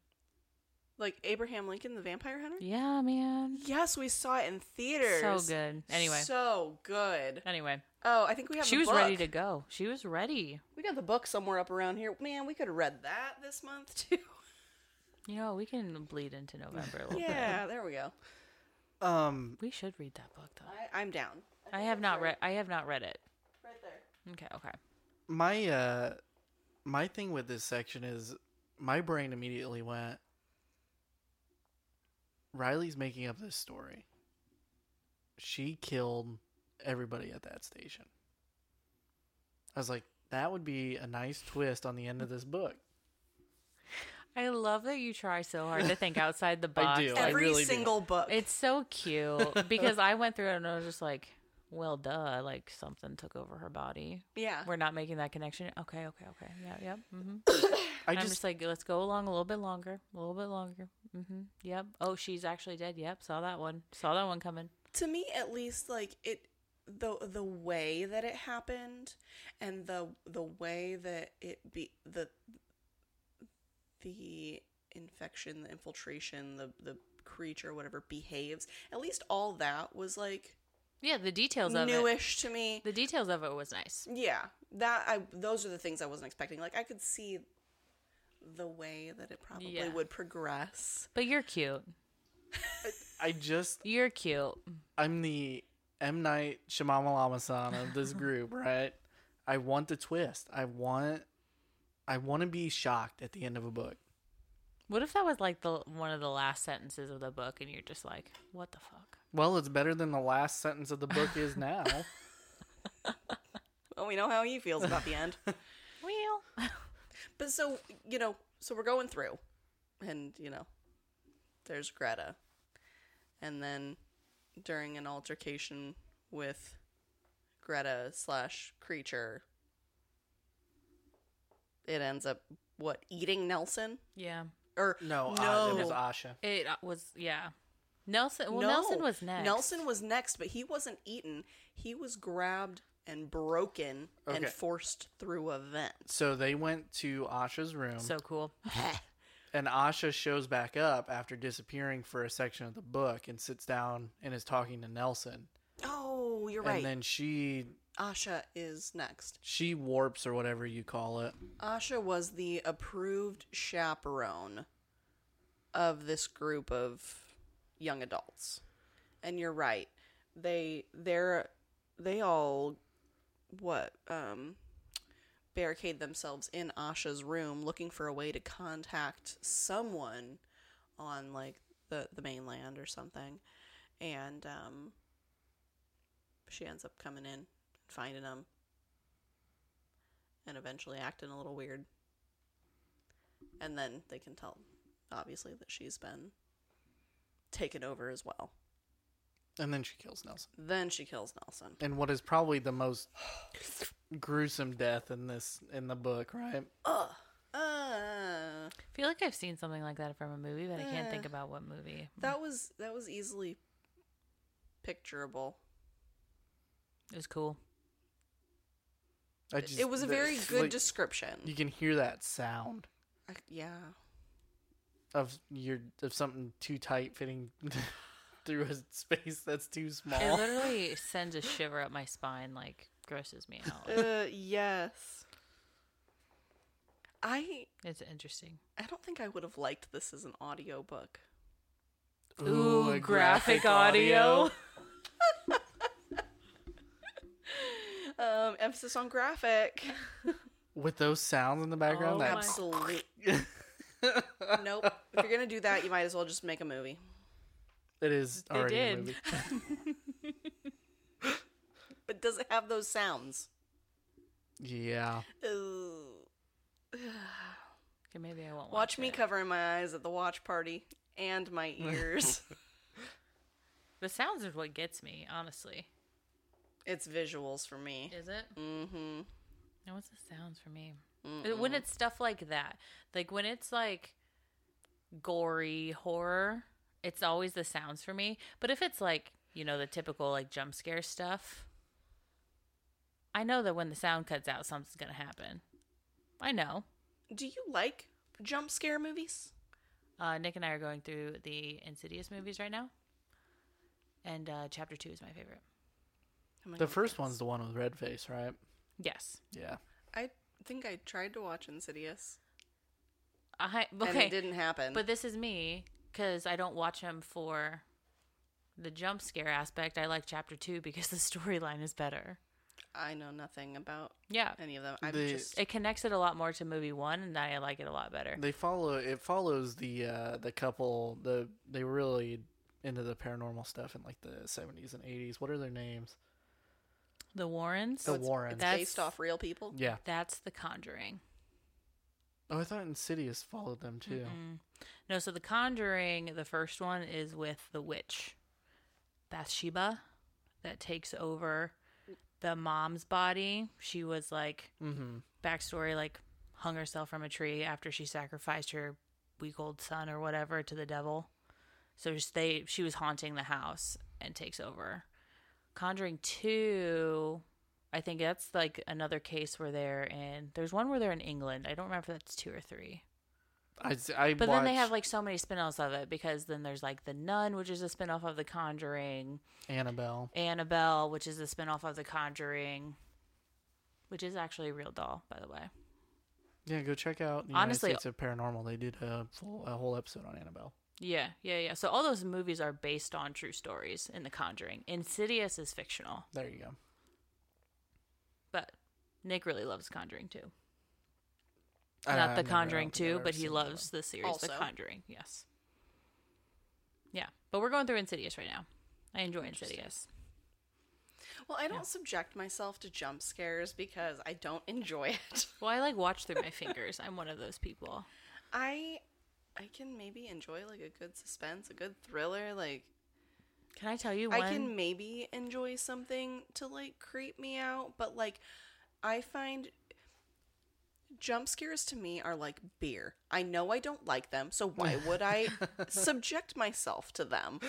Like Abraham Lincoln, the vampire hunter? Yeah, man. Yes, we saw it in theaters. So good. Anyway. So good. Anyway, Oh, I think we have she the was book. ready to go. She was ready. We got the book somewhere up around here. Man, we could have read that this month too. You know, we can bleed into November a little bit. yeah, there we go. Um, We should read that book though. I, I'm down. I have not read I have not read it. Right there. Okay, okay. my uh, my thing with this section is my brain immediately went. Riley's making up this story. She killed everybody at that station. I was like, that would be a nice twist on the end of this book. I love that you try so hard to think outside the [LAUGHS] I box. do. Like, I Every really do. single book. It's so cute because I went through it and I was just like, well, duh, like something took over her body. yeah. We're not making that connection. Okay, okay, okay. Yeah, yep. mm-hmm. [COUGHS] I I'm just, just like, let's go along a little bit longer, a little bit longer. Mm-hmm. Yep. Oh, she's actually dead. Yep. Saw that one. Saw that one coming. to me at least like it the the way that it happened and the the way that it be the the infection the infiltration the the creature whatever behaves at least all that was like Yeah, the details of it. newish to me The details of it was nice. yeah that i those are the things i wasn't expecting like i could see the way that it probably Yeah. would progress But you're cute. I just, You're cute. I'm the M Night Shyamalan-san of this [LAUGHS] group, right? I want the twist. I want, I want to be shocked at the end of a book. What if that was like the one of the last sentences of the book, and you're just like, "What the fuck?" Well, it's better than the last sentence of the book is [LAUGHS] now. well we know how he feels about the end [LAUGHS] Well, But so, you know, so we're going through, and, you know, there's Greta. And then during an altercation with Greta slash creature, it ends up, what, eating Nelson? yeah. Or, No, no. Uh, it was Asha. It uh, was yeah. Nelson. Well, no, Nelson was next. Nelson was next, but he wasn't eaten. He was grabbed and broken and forced through a vent. So they went to Asha's room, so cool. [LAUGHS] and Asha shows back up after disappearing for a section of the book and sits down and is talking to Nelson. Oh, you're right. And then she Asha is next. she warps or whatever you call it. Asha was the approved chaperone of this group of young adults. And you're right. They they're they all what um barricade themselves in Asha's room looking for a way to contact someone on like the the mainland or something. And um she ends up coming in, finding them and eventually acting a little weird. And then they can tell, obviously, that she's been taken over as well. And then she kills Nelson. Then she kills Nelson. And what is probably the most gruesome death in this in the book, right? Ugh. Uh, I feel like I've seen something like that from a movie, but I can't think Eh. about what movie. that was that was easily picturable. It was cool. I just, it was a very good like, description. You can hear that sound I, yeah. of your of something too tight fitting [LAUGHS] through a space that's too small. It [LAUGHS] literally sends a shiver up my spine, like grosses me out. Uh, yes. I it's interesting. I don't think I would have liked this as an audiobook. Ooh, a graphic audio. [LAUGHS] Um, emphasis on graphic. [LAUGHS] with those sounds in the background. Oh that [LAUGHS] Absolutely. [LAUGHS] nope. If you're gonna do that, you might as well just make a movie. it is They already a movie. But does it have those sounds? Yeah. Ugh. [SIGHS] Okay, maybe I won't Watch me it. covering my eyes at the watch party and my ears. The sounds is what gets me, honestly. It's visuals for me. Is it? Mm-hmm. No, what's the sounds for me? Uh, When it's stuff like that, like when it's like gory horror, it's always the sounds for me. But if it's like you know the typical like jump scare stuff, I know that when the sound cuts out, something's gonna happen. I know. Do you like jump scare movies? Uh, Nick and I are going through the Insidious movies right now, and uh, Chapter Two is my favorite. Oh my The first one's the one with red face, right? Yes, Yeah. I think I tried to watch Insidious, I and okay, it didn't happen. but this is me because I don't watch them for the jump scare aspect. I like Chapter Two because [LAUGHS] the storyline is better. I know nothing about Yeah, any of them. I'm The- just it connects it a lot more to movie one, and I like it a lot better. They follow it follows the uh the couple the they were really into the paranormal stuff in like the 70s and 80s. What are their names? The Warrens. The Oh, it's- Warrens. It's based off real people. Yeah. That's The Conjuring. Oh, I thought Insidious followed them too. Mm. No, so The Conjuring, the first one is with the witch, Bathsheba, that takes over the mom's body. She was like Mm-hmm. backstory, like hung herself from a tree after she sacrificed her week old son or whatever to the devil. So just they she was haunting the house and takes over. Conjuring two, I think that's like another case where they're in. There's one where they're in England. I don't remember if that's two or three. I, I But then they have like so many spin-offs of it because then there's like The Nun, which is a spin-off of The Conjuring, Annabelle. Annabelle, which is a spin-off of The Conjuring, which is actually a real doll, by the way. Yeah, go check out the Honestly- States of Paranormal. They did a full a whole episode on Annabelle. Yeah, yeah, yeah. So all those movies are based on true stories in The Conjuring. Insidious is fictional, There you go. but Nick really loves Conjuring too. I- Not I've The Conjuring I've never 2, but he loves the series Also. The Conjuring. Yes. Yeah, but we're going through Insidious right now. I enjoy Insidious. Well, I don't subject myself to jump scares because I don't enjoy it. Well, I like watch through my fingers. I'm one of those people. I I can maybe enjoy like a good suspense, a good thriller. Like Can I tell you one? I can maybe enjoy something to like creep me out, but like I find jump scares to me are like beer. I know I don't like them, so why would I [LAUGHS] subject myself to them?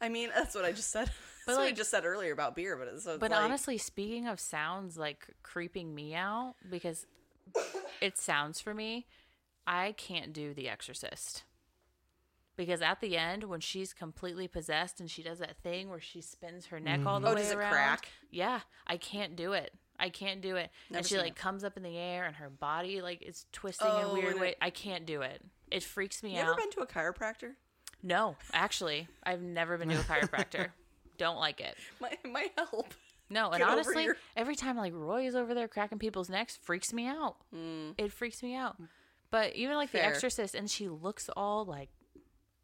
I mean, that's what I just said. But, that's what I just said earlier about beer, but it's, so it's But like, honestly, speaking of sounds like creeping me out because it sounds for me, I can't do The Exorcist. Because at the end, when she's completely possessed and she does that thing where she spins her neck all the mm-hmm. Oh, way does it around, crack? yeah, I can't do it. I can't do it. Never and she like it. comes up in the air and her body like is twisting Oh, in a oh, weird way. it- I can't do it. It freaks me out. you ever out. been to a chiropractor? no, actually, I've never been to a [LAUGHS] chiropractor. Don't like it. My my help. No, and Get honestly, every time like Roy is over there cracking people's necks, freaks me out. Hmm. It freaks me out. But even like The Exorcist, and she looks all like.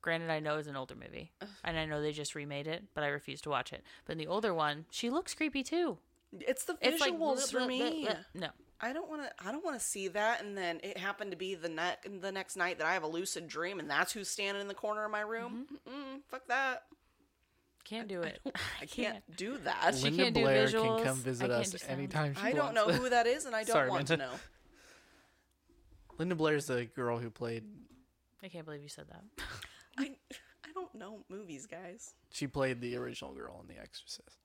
Granted, I know it's an older movie, and I know they just remade it, but I refuse to watch it. But in the older one, she looks creepy too. It's the It's like visuals for bleh, bleh, me. bleh, bleh. No, I don't want to. I don't want to see that, and then it happened to be the ne- the next night that I have a lucid dream, and that's who's standing in the corner of my room. Mm-hmm. Mm-mm, fuck that. can't do it. [LAUGHS] I can't do that. She Linda can't do Blair visuals. can come I visit us do sound. anytime she I don't know who that is, and I [LAUGHS] don't Sorry, want Linda. to know. Linda Blair's the girl who played. I can't believe you said that. I I don't know movies, guys. She played the original girl in The Exorcist.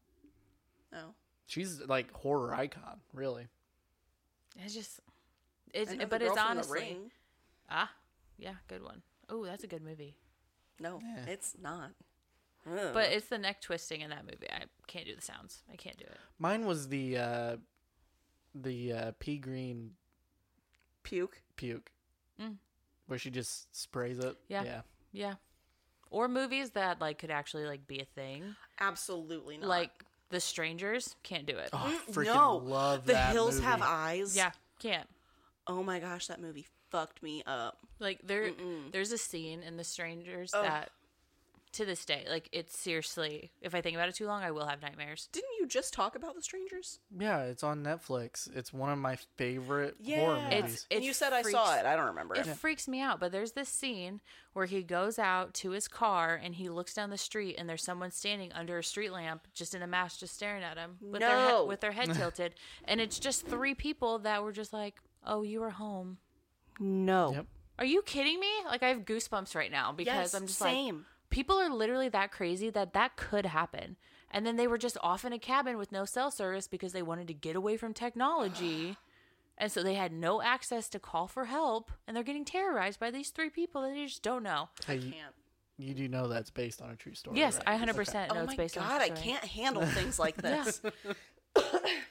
No, She's like horror icon, really. It's just, I it's know the but girl it's from The honestly Ring. ah, yeah, good one. Oh, that's a good movie. No, Yeah. it's not. Ugh. But it's the neck twisting in that movie. I can't do the sounds. I can't do it. Mine was the uh, the uh, pea green puke. Puke, Mm. where she just sprays it. Yeah. yeah. Yeah. Or movies that like could actually like be a thing. Absolutely not. Like The Strangers, can't do it. Oh, I Mm, freaking no, love The that Hills Have. Eyes. Yeah, can't. Oh my gosh, that movie fucked me up. Like there Mm-mm. there's a scene in The Strangers Ugh. that to this day, like it's seriously. If I think about it too long, I will have nightmares. Didn't you just talk about The Strangers? Yeah, it's on Netflix. It's one of my favorite horror Yeah. movies. It's- And you said I saw it. I don't remember It it. freaks me out. But there's this scene where he goes out to his car and he looks down the street and there's someone standing under a street lamp, just in a mask, just staring at him with their No. head, with their head [LAUGHS] tilted, and it's just three people that were just like, "Oh, you were home." No. Yep. Are you kidding me? Like I have goosebumps right now because Yes, I'm just like same. People are literally that crazy that that could happen. And then they were just off in a cabin with no cell service because they wanted to get away from technology. [SIGHS] and so they had no access to call for help and they're getting terrorized by these three people that they just don't know. Hey, you, Can't. you do know that's based on a true story. yes, right? I 100% know Oh it's my based on god, a I true story. can't handle things like [LAUGHS] this. [COUGHS]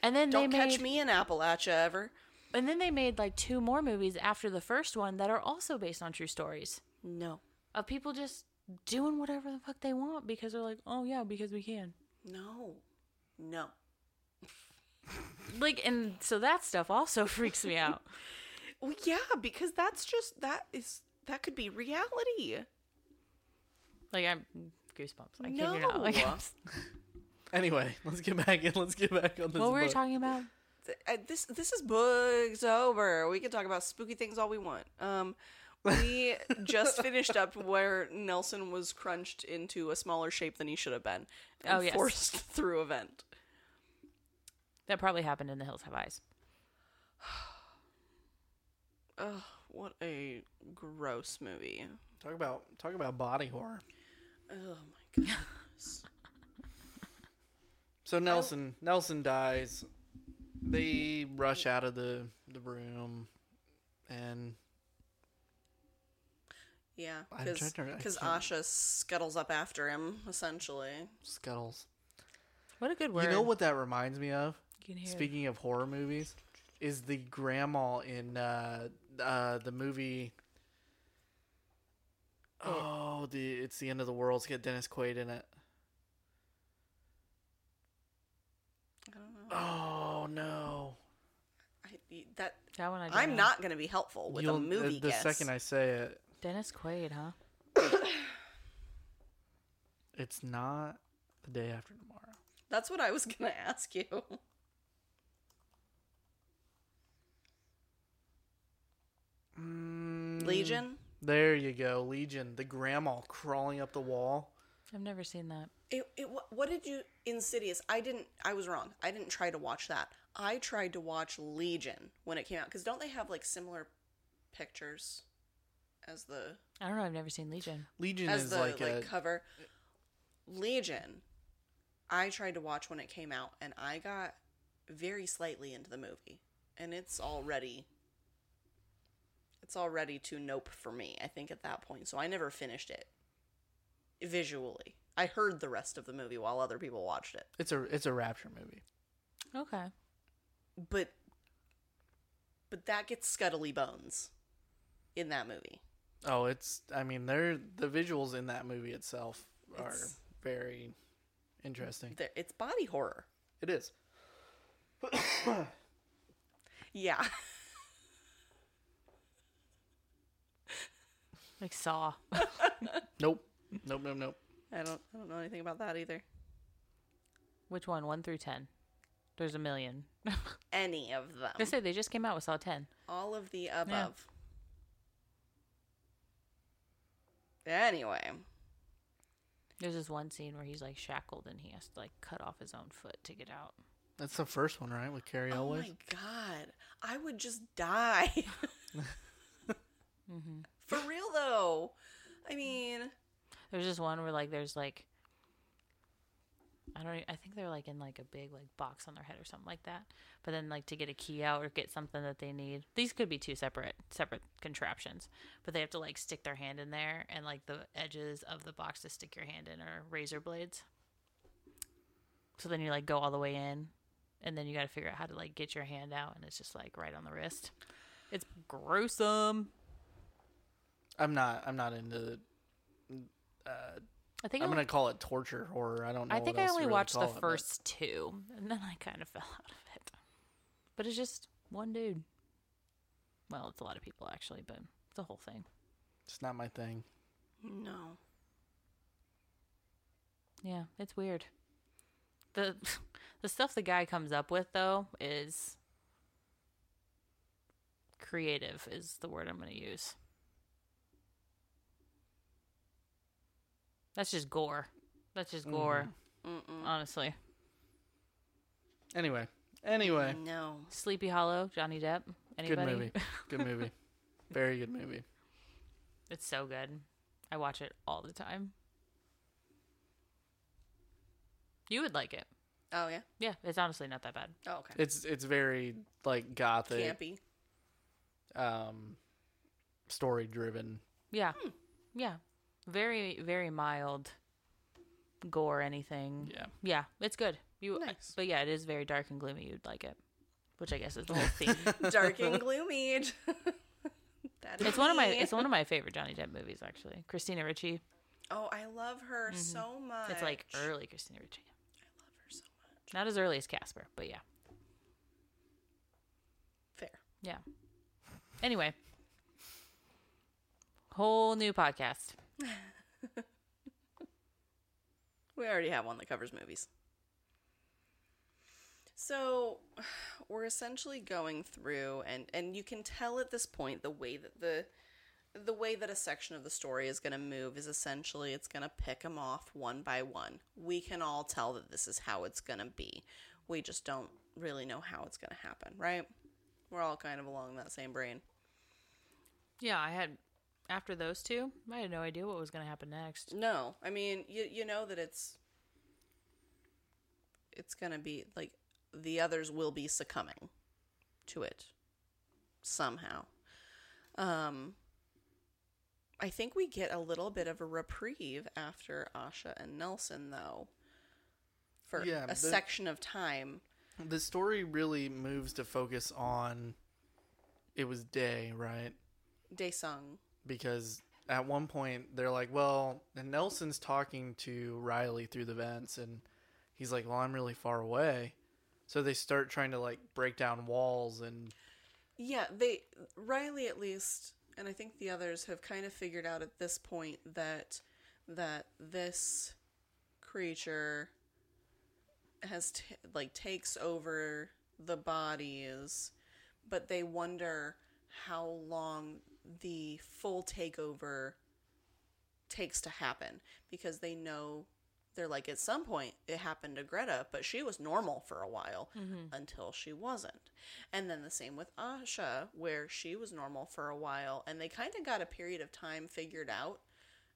And then Don't they catch me in Appalachia ever. and then they made like two more movies after the first one that are also based on true stories No. of people just doing whatever the fuck they want because they're like, "Oh yeah, because we can." No. No. Like and so that stuff also [LAUGHS] freaks me out. Well, yeah, because that's just that is that could be reality. Like I'm goosebumps. I kid you not. Like, No. I'm- [LAUGHS] Anyway, let's get back in. Let's get back on this. what were we book. talking about? Uh, This this is books over. We can talk about spooky things all we want. Um, we just [LAUGHS] finished up where Nelson was crunched into a smaller shape than he should have been, and Oh, yes. forced [LAUGHS] through a vent. That probably happened in The Hills Have Eyes. [SIGHS] Ugh, what a gross movie. Talk about talk about body horror. Oh my goodness. [LAUGHS] So Nelson Nelson dies. They rush out of the the room, and yeah, because trying to- I because can't- Asha scuttles up after him essentially. scuttles. What a good word. You know what that reminds me of? You can hear it. Speaking of horror movies, is the grandma in uh, uh, the movie. Oh, the it's the end of the world. It's got Dennis Quaid in it. I don't know. Oh no! I, that That one I don't I'm know. not going to be helpful with You'll- a movie The, the guess. second I say it, Dennis Quaid, huh? it's not the day after tomorrow. That's what I was going [LAUGHS] to ask you. Mm, Legion. There you go, Legion. The grandma crawling up the wall. I've never seen that. It, it, what, what did you Insidious? I didn't. I was wrong. I didn't try to watch that. I tried to watch Legion when it came out because don't they have like similar pictures as the I don't know. I've never seen Legion. Legion as is the like, like, a cover? Legion. I tried to watch when it came out, and I got very slightly into the movie, and it's already it's already too nope for me. I think at that point, so I never finished it visually. I heard the rest of the movie while other people watched it, it's a it's a rapture movie. Okay. but but that gets scuttly bones in that movie. Oh, it's I mean they're the visuals in that movie itself are It's- very interesting. There- It's body horror. It is. Yeah. [LAUGHS] Like Saw. [LAUGHS] Nope. Nope, nope, nope. I don't I don't know anything about that either. Which one? One through ten. There's a million. [LAUGHS] Any of them. I say they just came out with Saw ten. All of the above. Anyway, There's this one scene where he's like shackled and he has to like cut off his own foot to get out. That's the first one, right? With Cary always. oh Elwes. my god, I would just die. [LAUGHS] Mm-hmm. For real though, I mean, There's this one where like there's like I don't I think they're like in like a big like box on their head or something like that. But then like to get a key out or get something that they need. These could be two separate separate contraptions. But they have to like stick their hand in there and like the edges of the box to stick your hand in are razor blades. So then you like go all the way in and then you got to figure out how to like get your hand out and it's just like right on the wrist. It's gruesome. I'm not. I'm not into. Uh, I think I'm gonna call it torture horror. I don't know. I what think I else only really watched the call it, but first two, and then I kind of [LAUGHS] fell out of it. But it's just one dude. Well, it's a lot of people actually, but it's a whole thing. It's not my thing. no. Yeah, it's weird. The [LAUGHS] the stuff the guy comes up with though is creative is the word I'm going to use. That's just gore. That's just gore, Mm-mm. honestly. Anyway, anyway, No. Sleepy Hollow, Johnny Depp. Anybody? good movie. Good movie. [LAUGHS] Very good movie. It's so good. I watch it all the time. You would like it. Oh yeah. Yeah, it's honestly not that bad. Oh okay. It's it's very like gothic, Campy. um, story driven. Yeah. Yeah. Very very mild gore anything. Yeah. Yeah, it's good. You uh, Nice. But yeah, it is very dark and gloomy. You'd like it. Which I guess is the whole [LAUGHS] theme. Dark and gloomy. [LAUGHS] that is it's one of my it's one of my favorite Johnny Depp movies actually. Christina Ricci. Oh, I love her mm-hmm. so much. It's like early Christina Ricci. I love her so much. Not as early as Casper, but yeah. Fair. Yeah. Anyway. Whole new podcast. [LAUGHS] We already have one that covers movies. So [SIGHS] we're essentially going through and and you can tell at this point the way that the the way that a section of the story is going to move is essentially it's going to pick them off one by one. We can all tell that this is how it's going to be. We just don't really know how it's going to happen, right? We're all kind of along that same brain. Yeah, I had after those two, I had no idea what was going to happen next. No, I mean you you know that it's it's gonna be like the others will be succumbing to it somehow. Um, I think we get a little bit of a reprieve after Asha and Nelson, though, for Yeah, a the- section of time. The story really moves to focus on it was day, right? Dae Daesung. Because at one point they're like, well, and Nelson's talking to Riley through the vents, and he's like, well, I'm really far away. So they start trying to like break down walls and Yeah, they Riley at least, and I think the others have kind of figured out at this point that that this creature has t- like takes over the bodies, but they wonder how long the full takeover takes to happen because they know they're like at some point it happened to Greta, but she was normal for a while mm-hmm. until she wasn't. And then the same with Asha, where she was normal for a while, and they kind of got a period of time figured out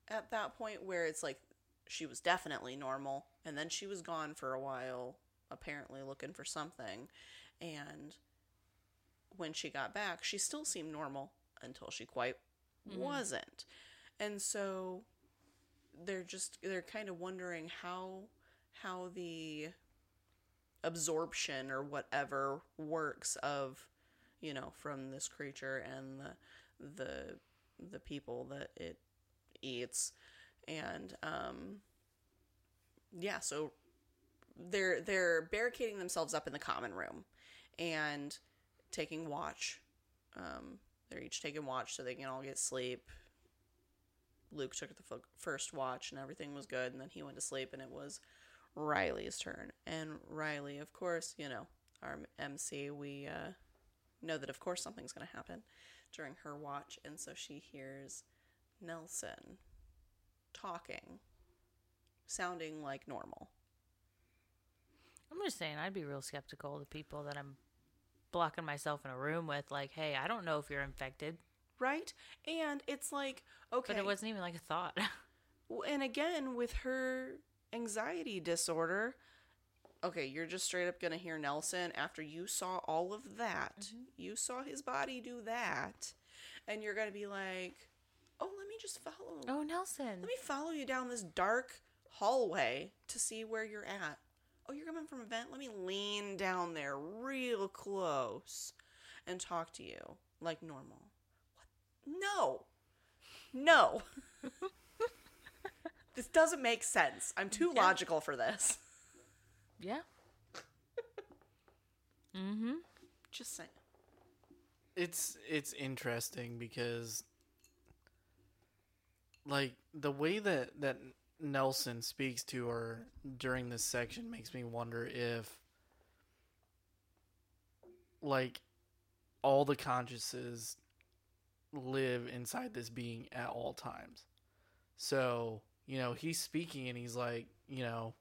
at that point where it's like she was definitely normal, and then she was gone for a while, apparently looking for something. And when she got back, she still seemed normal until she quite wasn't. And so they're just they're kind of wondering how how the absorption or whatever works of you know from this creature and the the the people that it eats and um yeah so they're they're barricading themselves up in the common room and taking watch um they're each taking watch so they can all get sleep Luke took the first watch and everything was good, and then he went to sleep, and it was Riley's turn. And Riley, of course, you know, our MC, we uh, know that, of course, something's going to happen during her watch, and so she hears Nelson talking, sounding like normal. I'm just saying, I'd be real skeptical of the people that I'm blocking myself in a room with. Like, hey, I don't know if you're infected, Right? And it's like, okay. but it wasn't even like a thought. [LAUGHS] And again with her anxiety disorder okay you're just straight up gonna hear nelson after you saw all of that mm-hmm. you saw his body do that and you're gonna be like oh let me just follow oh, Nelson. let me follow you down this dark hallway to see where you're at oh you're coming from a vent let me lean down there real close and talk to you like normal. What? No. No. [LAUGHS] This doesn't make sense. I'm too Yeah. logical for this. Yeah. [LAUGHS] mm-hmm. just saying. It's it's interesting because like the way that that Nelson speaks to her during this section makes me wonder if like all the consciouses live inside this being at all times. So, you know, he's speaking and he's like, you know,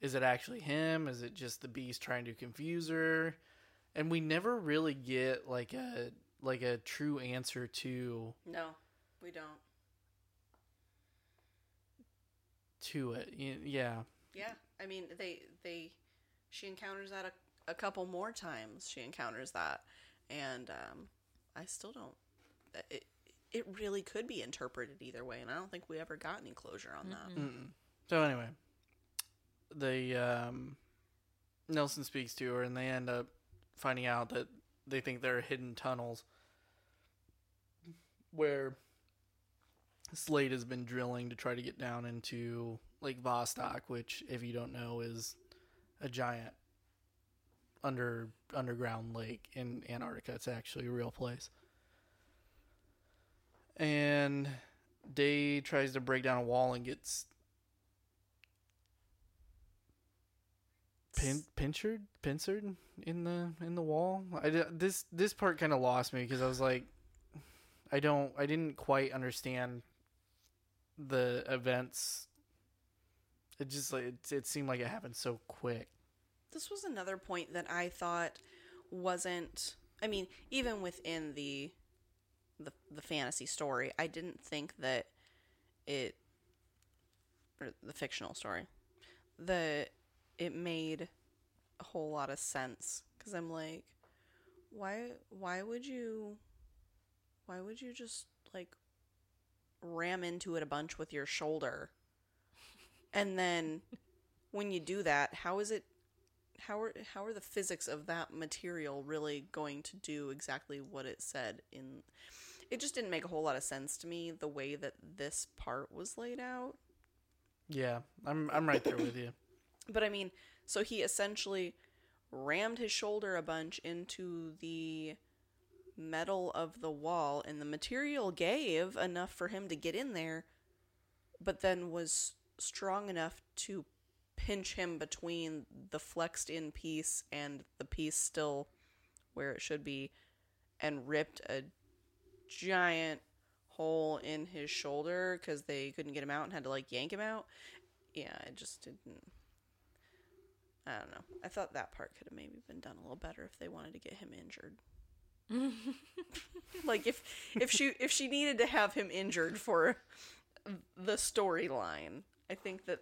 is it actually him? Is it just the beast trying to confuse her? And we never really get like a like a true answer to No, we don't. To it. Yeah. Yeah, I mean they they she encounters that a, a couple more times. She encounters that, and um, I still don't. It it really could be interpreted either way, and I don't think we ever got any closure on that. Mm-mm. So anyway, the um, Nelson speaks to her, and they end up finding out that they think there are hidden tunnels where Slade has been drilling to try to get down into Lake Vostok, which, if you don't know, is a giant under underground lake in Antarctica. It's actually a real place. And Dae tries to break down a wall and gets pin, pincered, pincered in the in the wall. I this this part kind of lost me because I was like, I don't, I didn't quite understand the events. It just like it, it seemed like it happened so quick. This was another point that I thought wasn't. I mean, even within the the the fantasy story, I didn't think that it or the fictional story that it made a whole lot of sense because I'm like, why why would you why would you just like ram into it a bunch with your shoulder and then when you do that how is it how are how are the physics of that material really going to do exactly what it said in it just didn't make a whole lot of sense to me the way that this part was laid out Yeah, I'm I'm right there with you. [COUGHS] but i mean so he essentially rammed his shoulder a bunch into the metal of the wall and the material gave enough for him to get in there but then was strong enough to pinch him between the flexed in piece and the piece still where it should be and ripped a giant hole in his shoulder because they couldn't get him out and had to like yank him out. Yeah it just didn't i don't know. I thought that part could have maybe been done a little better if they wanted to get him injured [LAUGHS] like if if she if she needed to have him injured for the storyline i think that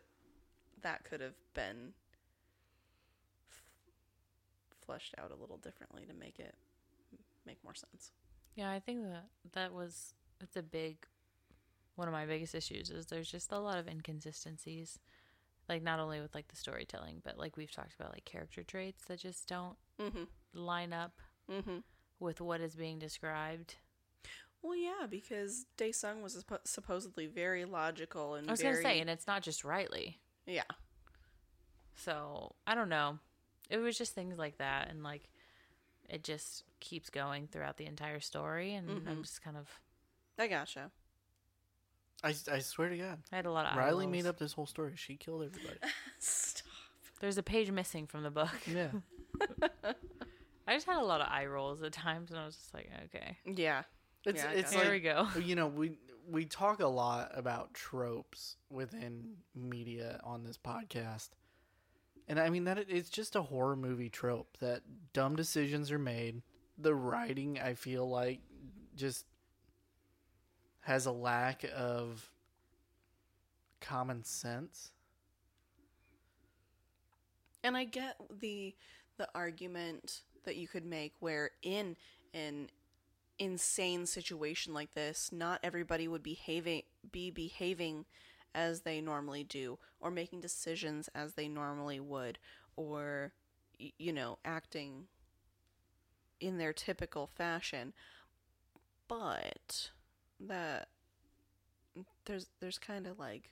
that could have been f- fleshed out a little differently to make it make more sense. Yeah, I think that that was it's a big one of my biggest issues is there's just a lot of inconsistencies. Like not only with like the storytelling, but like we've talked about like character traits that just don't mm-hmm. line up. Mm-hmm with what is being described. well yeah because dae sung was suppo- supposedly very logical and I was very, gonna say, and it's not just Riley. yeah So I don't know. It was just things like that, and like it just keeps going throughout the entire story, and I'm Mhm. just kind of i gotcha I, I swear to God, I had a lot of Riley made up this whole story. She killed everybody. [LAUGHS] stop There's a page missing from the book. yeah, [LAUGHS] I just had a lot of eye rolls at times, and I was just like, okay, yeah. It's Yeah, I it's got here like we go. you know we we talk a lot about tropes within media on this podcast. And i mean that it- it's just a horror movie trope that dumb decisions are made. The writing i feel like just has a lack of common sense. And I get the the argument that you could make where in an insane situation like this, not everybody would behaving be behaving as they normally do or making decisions as they normally would or you know, acting in their typical fashion. But that there's there's kind of like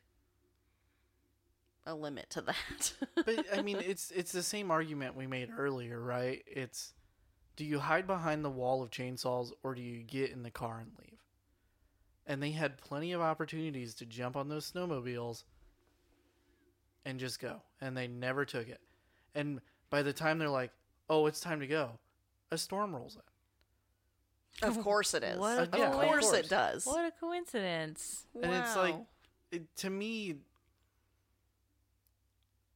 a limit to that. [LAUGHS] but I mean, it's it's the same argument we made earlier, right? It's do you hide behind the wall of chainsaws or do you get in the car and leave? And they had plenty of opportunities to jump on those snowmobiles and just go. And they never took it. And by the time they're like, "Oh, it's time to go," a storm rolls in. Of course it is. What a of yeah, of course course. it does. What a coincidence. And it's like it, to me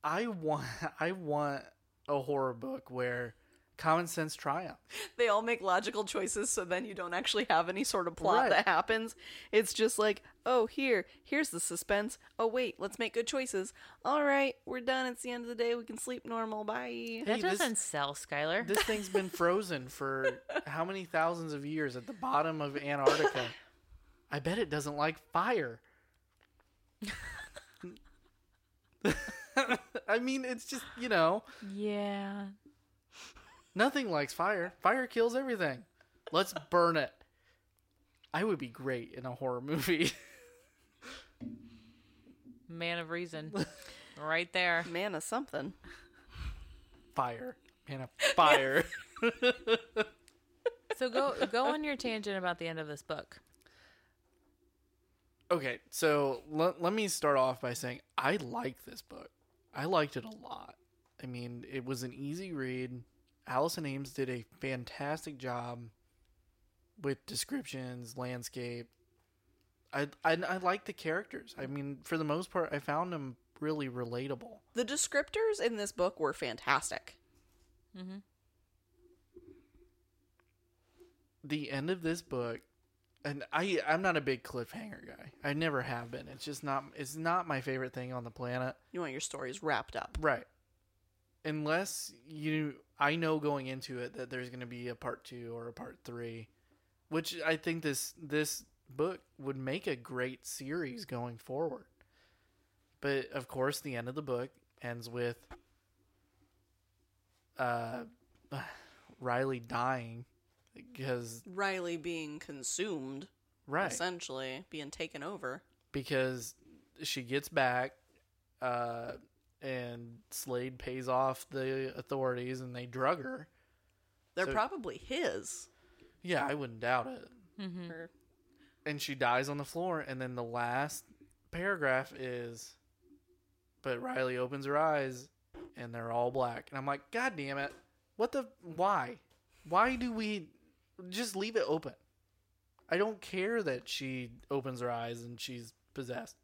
I want [LAUGHS] I want a horror book where common sense triumph. they all make logical choices so then you don't actually have any sort of plot Right. that happens it's just like oh here here's the suspense oh wait let's make good choices all right we're done it's the end of the day we can sleep normal bye That Hey, this- doesn't sell, Skyler. This thing's been frozen for [LAUGHS] how many thousands of years at the bottom of Antarctica. I bet it doesn't like fire. [LAUGHS] [LAUGHS] I mean, it's just, you know, yeah. nothing likes fire. Fire kills everything. Let's [LAUGHS] burn it. I would be great in a horror movie. Man of reason. [LAUGHS] right there. man of something fire. Man of fire. So go go on your tangent about the end of this book. Okay, so let, let me start off by saying I like this book. I liked it a lot. I mean, it was an easy read. Alison Ames did a fantastic job with descriptions, landscape. I, I, I like the characters. I mean, for the most part, I found them really relatable. the descriptors in this book were fantastic Mm-hmm. The end of this book, and I I'm not a big cliffhanger guy. I never have been. It's just not. It's not my favorite thing on the planet. you want your stories wrapped up Right. Unless you I know going into it that there's going to be a part 2 or a part 3, which I think this this book would make a great series going forward. But of course the end of the book ends with uh [SIGHS] Riley dying because riley being consumed right essentially being taken over because she gets back uh and Slade pays off the authorities and they drug her. they're So- probably his Yeah, I wouldn't doubt it. Mm-hmm. And she dies on the floor and then the last paragraph is but Riley opens her eyes and they're all black. And I'm like, God damn it. What the why? Why do we just leave it open? I don't care that she opens her eyes and she's possessed.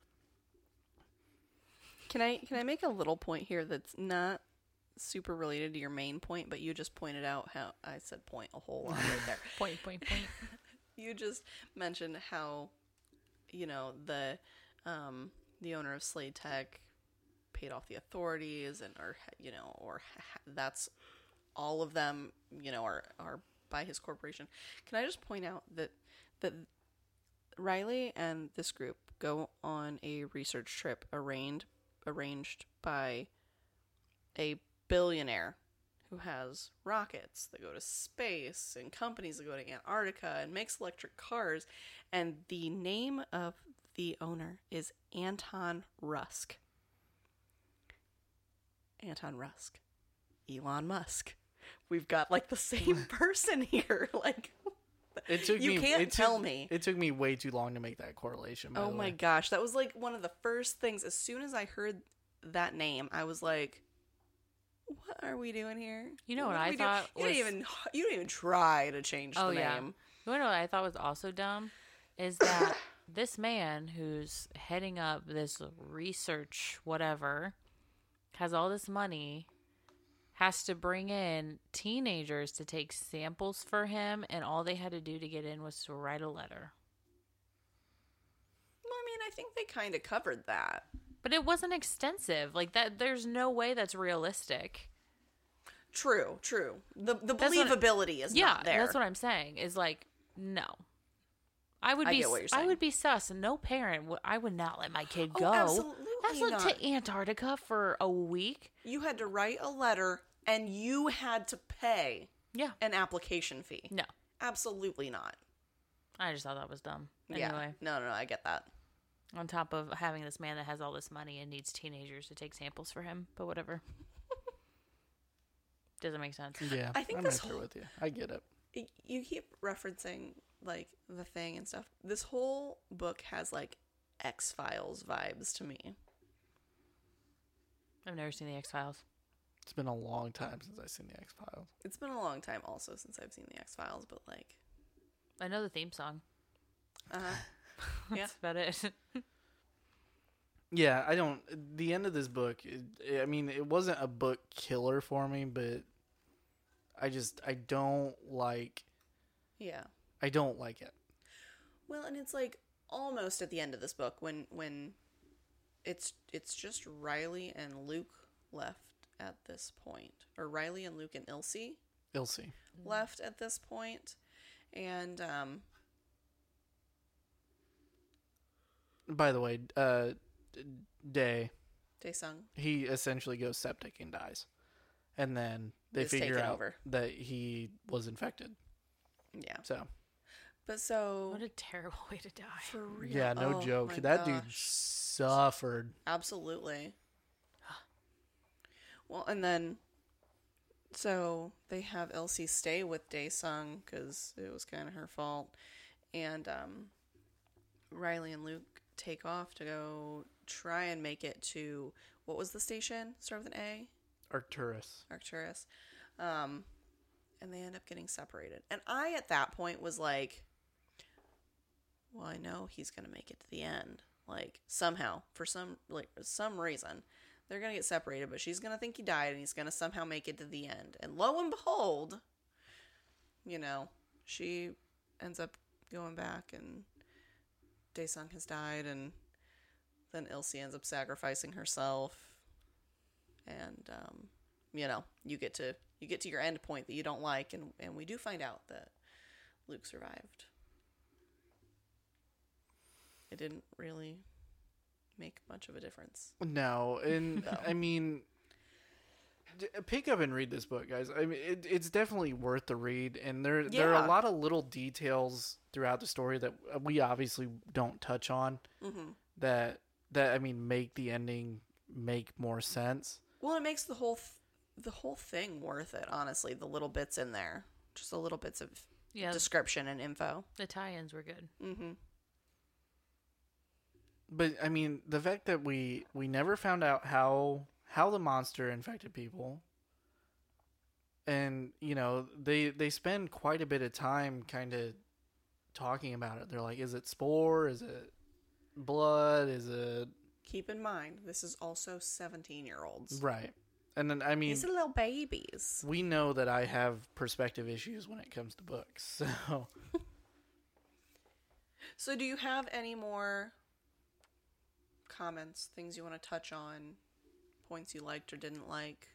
Can I can I make a little point here that's not super related to your main point, but you just pointed out how I said point a whole lot right there. [LAUGHS] Point, point, point. [LAUGHS] you just mentioned how you know the um the owner of Slade Tech paid off the authorities and or you know or that's all of them you know are are by his corporation. Can I just point out that that Riley and this group go on a research trip arranged arranged by a billionaire who has rockets that go to space and companies that go to Antarctica and makes electric cars and the name of the owner is Anton Rusk. Anton Rusk. Elon Musk. We've got like the same [LAUGHS] person here [LAUGHS] like It took You me can't it took- tell me. It took me way too long to make that correlation. by Oh the my way. gosh, that was like one of the first things. As soon as I heard that name, I was like, "What are we doing here?" You know what are I we doing?" thought You didn't even you didn't even try to change Oh the yeah. name. You know what I thought was also dumb is that [COUGHS] this man who's heading up this research whatever has all this money has to bring in teenagers to take samples for him and all they had to do to get in was to write a letter. Well, I mean, I think they kind of covered that. But it wasn't extensive. Like that there's no way that's realistic. True, true. The the That's believability is yeah, not there. that's what I'm saying. Is like no. I would I be you're I would be sus no parent would I would not let my kid Oh, go. absolutely That's like not. to Antarctica for a week. you had to write a letter and you had to pay Yeah. an application fee. No. Absolutely not. I just thought that was dumb. Yeah. Anyway, No, no, no. I get that. on top of having this man that has all this money and needs teenagers to take samples for him, but whatever. [LAUGHS] Doesn't make sense. Yeah, I think I'm this right there whole- with you. I get it. you keep referencing like the thing and stuff. This whole book has like X Files vibes to me. I've never seen the X Files. It's been a long time since I've seen the X Files. It's been a long time also since I've seen the X Files, but like, I know the theme song. [LAUGHS] uh huh. Yeah. That's about it. [LAUGHS] Yeah, I don't. The end of this book, it, I mean, it wasn't a book killer for me, but I just I don't like yeah. I don't like it. Well, and it's like almost at the end of this book when when it's it's just Riley and Luke left at this point, or Riley and Luke and Ilse Ilse. left at this point, and um, By the way, uh, D- Day Daesung. he essentially goes septic and dies, and then they Is figure out over. that he was infected. Yeah, So but so what a terrible [LAUGHS] way to die. for real, yeah, no oh joke. my That dude suffered. Absolutely. Well, and then so they have Elsie stay with Daesung because it was kind of her fault, and um, Riley and Luke take off to go try and make it to what was the station? Start with an A, Arcturus. Arcturus. Um, and they end up getting separated. And I, at that point, was like, well, I know he's going to make it to the end. Like, somehow, for some, like, some reason, they're going to get separated, but she's going to think he died and he's going to somehow make it to the end. And lo and behold, you know, she ends up going back and Daesung has died and then Ilse ends up sacrificing herself and um, you know you get to you get to your end point that you don't like and and we do find out that luke survived it didn't really make much of a difference No, and [LAUGHS] No. I mean, pick up and read this book, guys. I mean, it, it's definitely worth the read, and there there are a lot of little details throughout the story that we obviously don't touch on mm-hmm. that that I mean make the ending make more sense. well it makes the whole th- the whole thing worth it honestly the little bits in there just the little bits of Yeah, description and info the tie-ins were good. mm-hmm. But I mean, the fact that we we never found out how how the monster infected people, and you know they they spend quite a bit of time kind of talking about it. They're like, is it spore? Is it blood? Is it keep in mind this is also 17 year olds right? And then I mean, these are little babies we know that I have perspective issues when it comes to books, [LAUGHS] so [LAUGHS] So, do you have any more comments, things you want to touch on, points you liked or didn't like?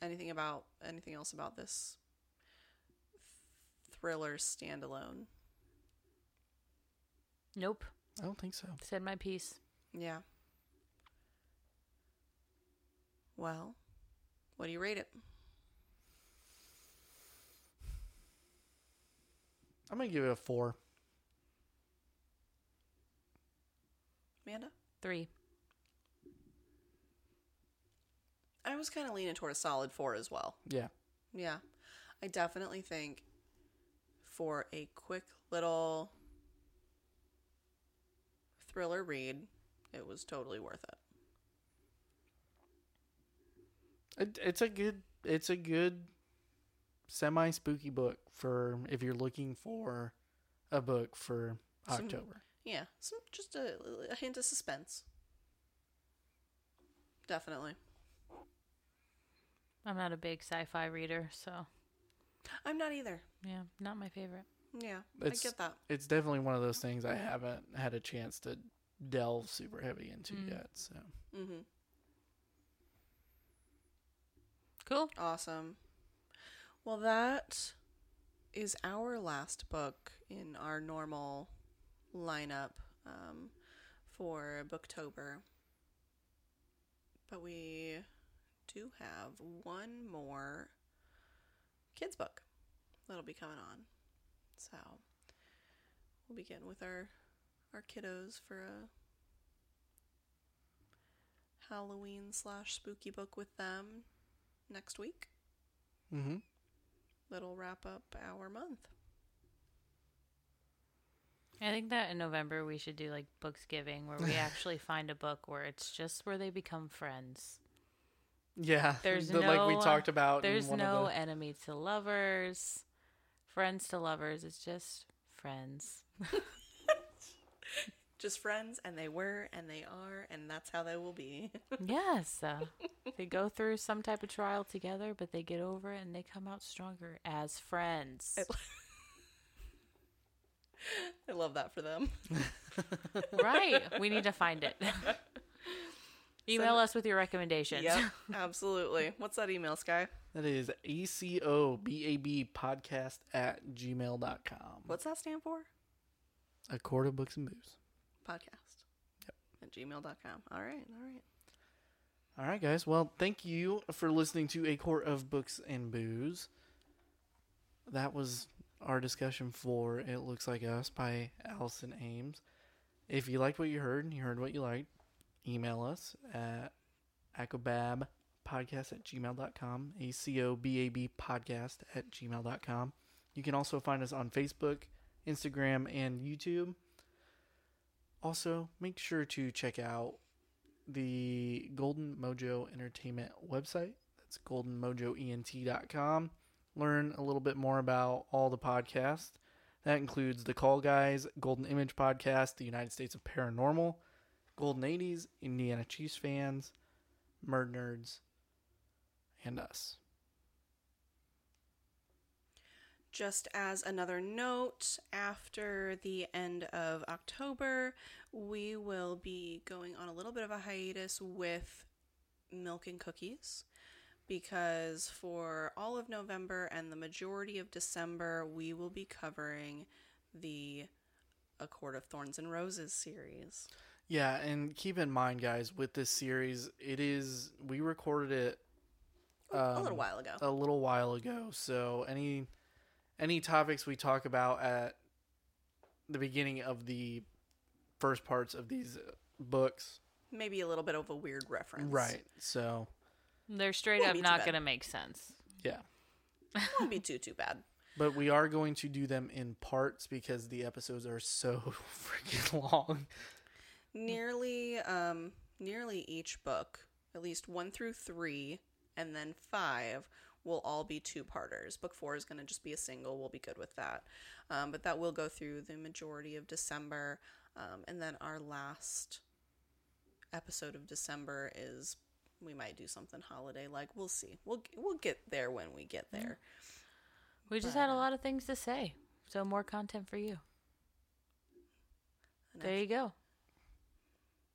Anything about anything else about this thriller standalone? Nope. I don't think so. Said my piece. Yeah. Well, what do you rate it? I'm gonna give it a four. Amanda? Three. I was kind of leaning toward a solid four as well. Yeah, Yeah. I definitely think for a quick little thriller read, it was totally worth it. it, it's a good it's a good semi spooky book for if you're looking for a book for Some- October. Yeah, some just a, a hint of suspense. Definitely. I'm not a big sci-fi reader, so I'm not either. yeah, not my favorite. Yeah, It's- I get that. It's definitely one of those things I haven't had a chance to delve super heavy into Mm. yet. So hmm Cool. Awesome. Well, that is our last book in our normal lineup um, for Booktober. But we do have one more kids book that'll be coming on. So we'll be getting with our our kiddos for a Halloween slash spooky book with them next week. mm-hmm. That'll wrap up our month. I think that in November we should do like Booksgiving where we [LAUGHS] actually find a book where it's just where they become friends. Yeah, There's [LAUGHS] the, like we talked about. in There's one no Of the, enemy to lovers, friends to lovers. It's just friends. [LAUGHS] Just friends, and they were, and they are, and that's how they will be. yes. Uh, they go through some type of trial together, but they get over it and they come out stronger as friends. I love that for them. [LAUGHS] right. We need to find it. [LAUGHS] Email us with your recommendations. Yep, [LAUGHS] absolutely. What's that email, Sky? that is ACOBAB podcast at gmail.com. What's that stand for? A Court of books and booze. Podcast. Yep. At gmail.com. All right, all right. All right, guys. Well, thank you for listening to A Court of Books and Booze. That was our discussion for It Looks Like Us by Alison Ames. If you liked what you heard and you heard what you liked, email us at acobabpodcast at gmail.com, A-C-O-B-A-B podcast at gmail.com. You can also find us on Facebook, Instagram, and YouTube. Also, make sure to check out the Golden Mojo Entertainment website. That's goldenmojoent.com. Learn a little bit more about all the podcasts. That includes The Call Guys, Golden Image Podcast, The United States of Paranormal, Golden 80s, Indiana Chiefs fans, Murd Nerds, and us. Just as another note, after the end of October, we will be going on a little bit of a hiatus with Milk and Cookies because for all of November and the majority of December, we will be covering the A Court of Thorns and Roses series. Yeah, and keep in mind, guys, with this series, it is we recorded it a little um, while ago. a little while ago. So any any topics we talk about at the beginning of the first parts of these books, Maybe a little bit of a weird reference. right? So They're straight Won't up be too not bad. going to make sense. yeah, Won't be too, too bad. but we are going to do them in parts because the episodes are so [LAUGHS] freaking long. nearly um nearly each book at least one through three and then five will all be two parters book four is going to just be a single we'll be good with that um, but that will go through the majority of december um, and then our last episode of december is we might do something holiday like we'll see we'll we'll get there when we get there We just But, had a uh, lot of things to say. So more content for you. There you go.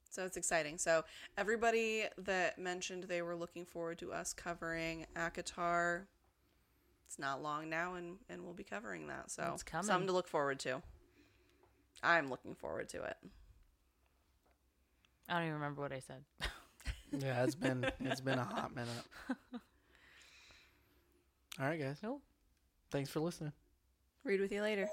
So it's exciting. So everybody that mentioned they were looking forward to us covering ACOTAR, it's not long now, and and we'll be covering that. So It's coming. something to look forward to. I'm looking forward to it. I don't even remember what I said. [LAUGHS] Yeah, it's been it's been a hot minute. [LAUGHS] All right, guys. Cool. Thanks for listening. Read with you later.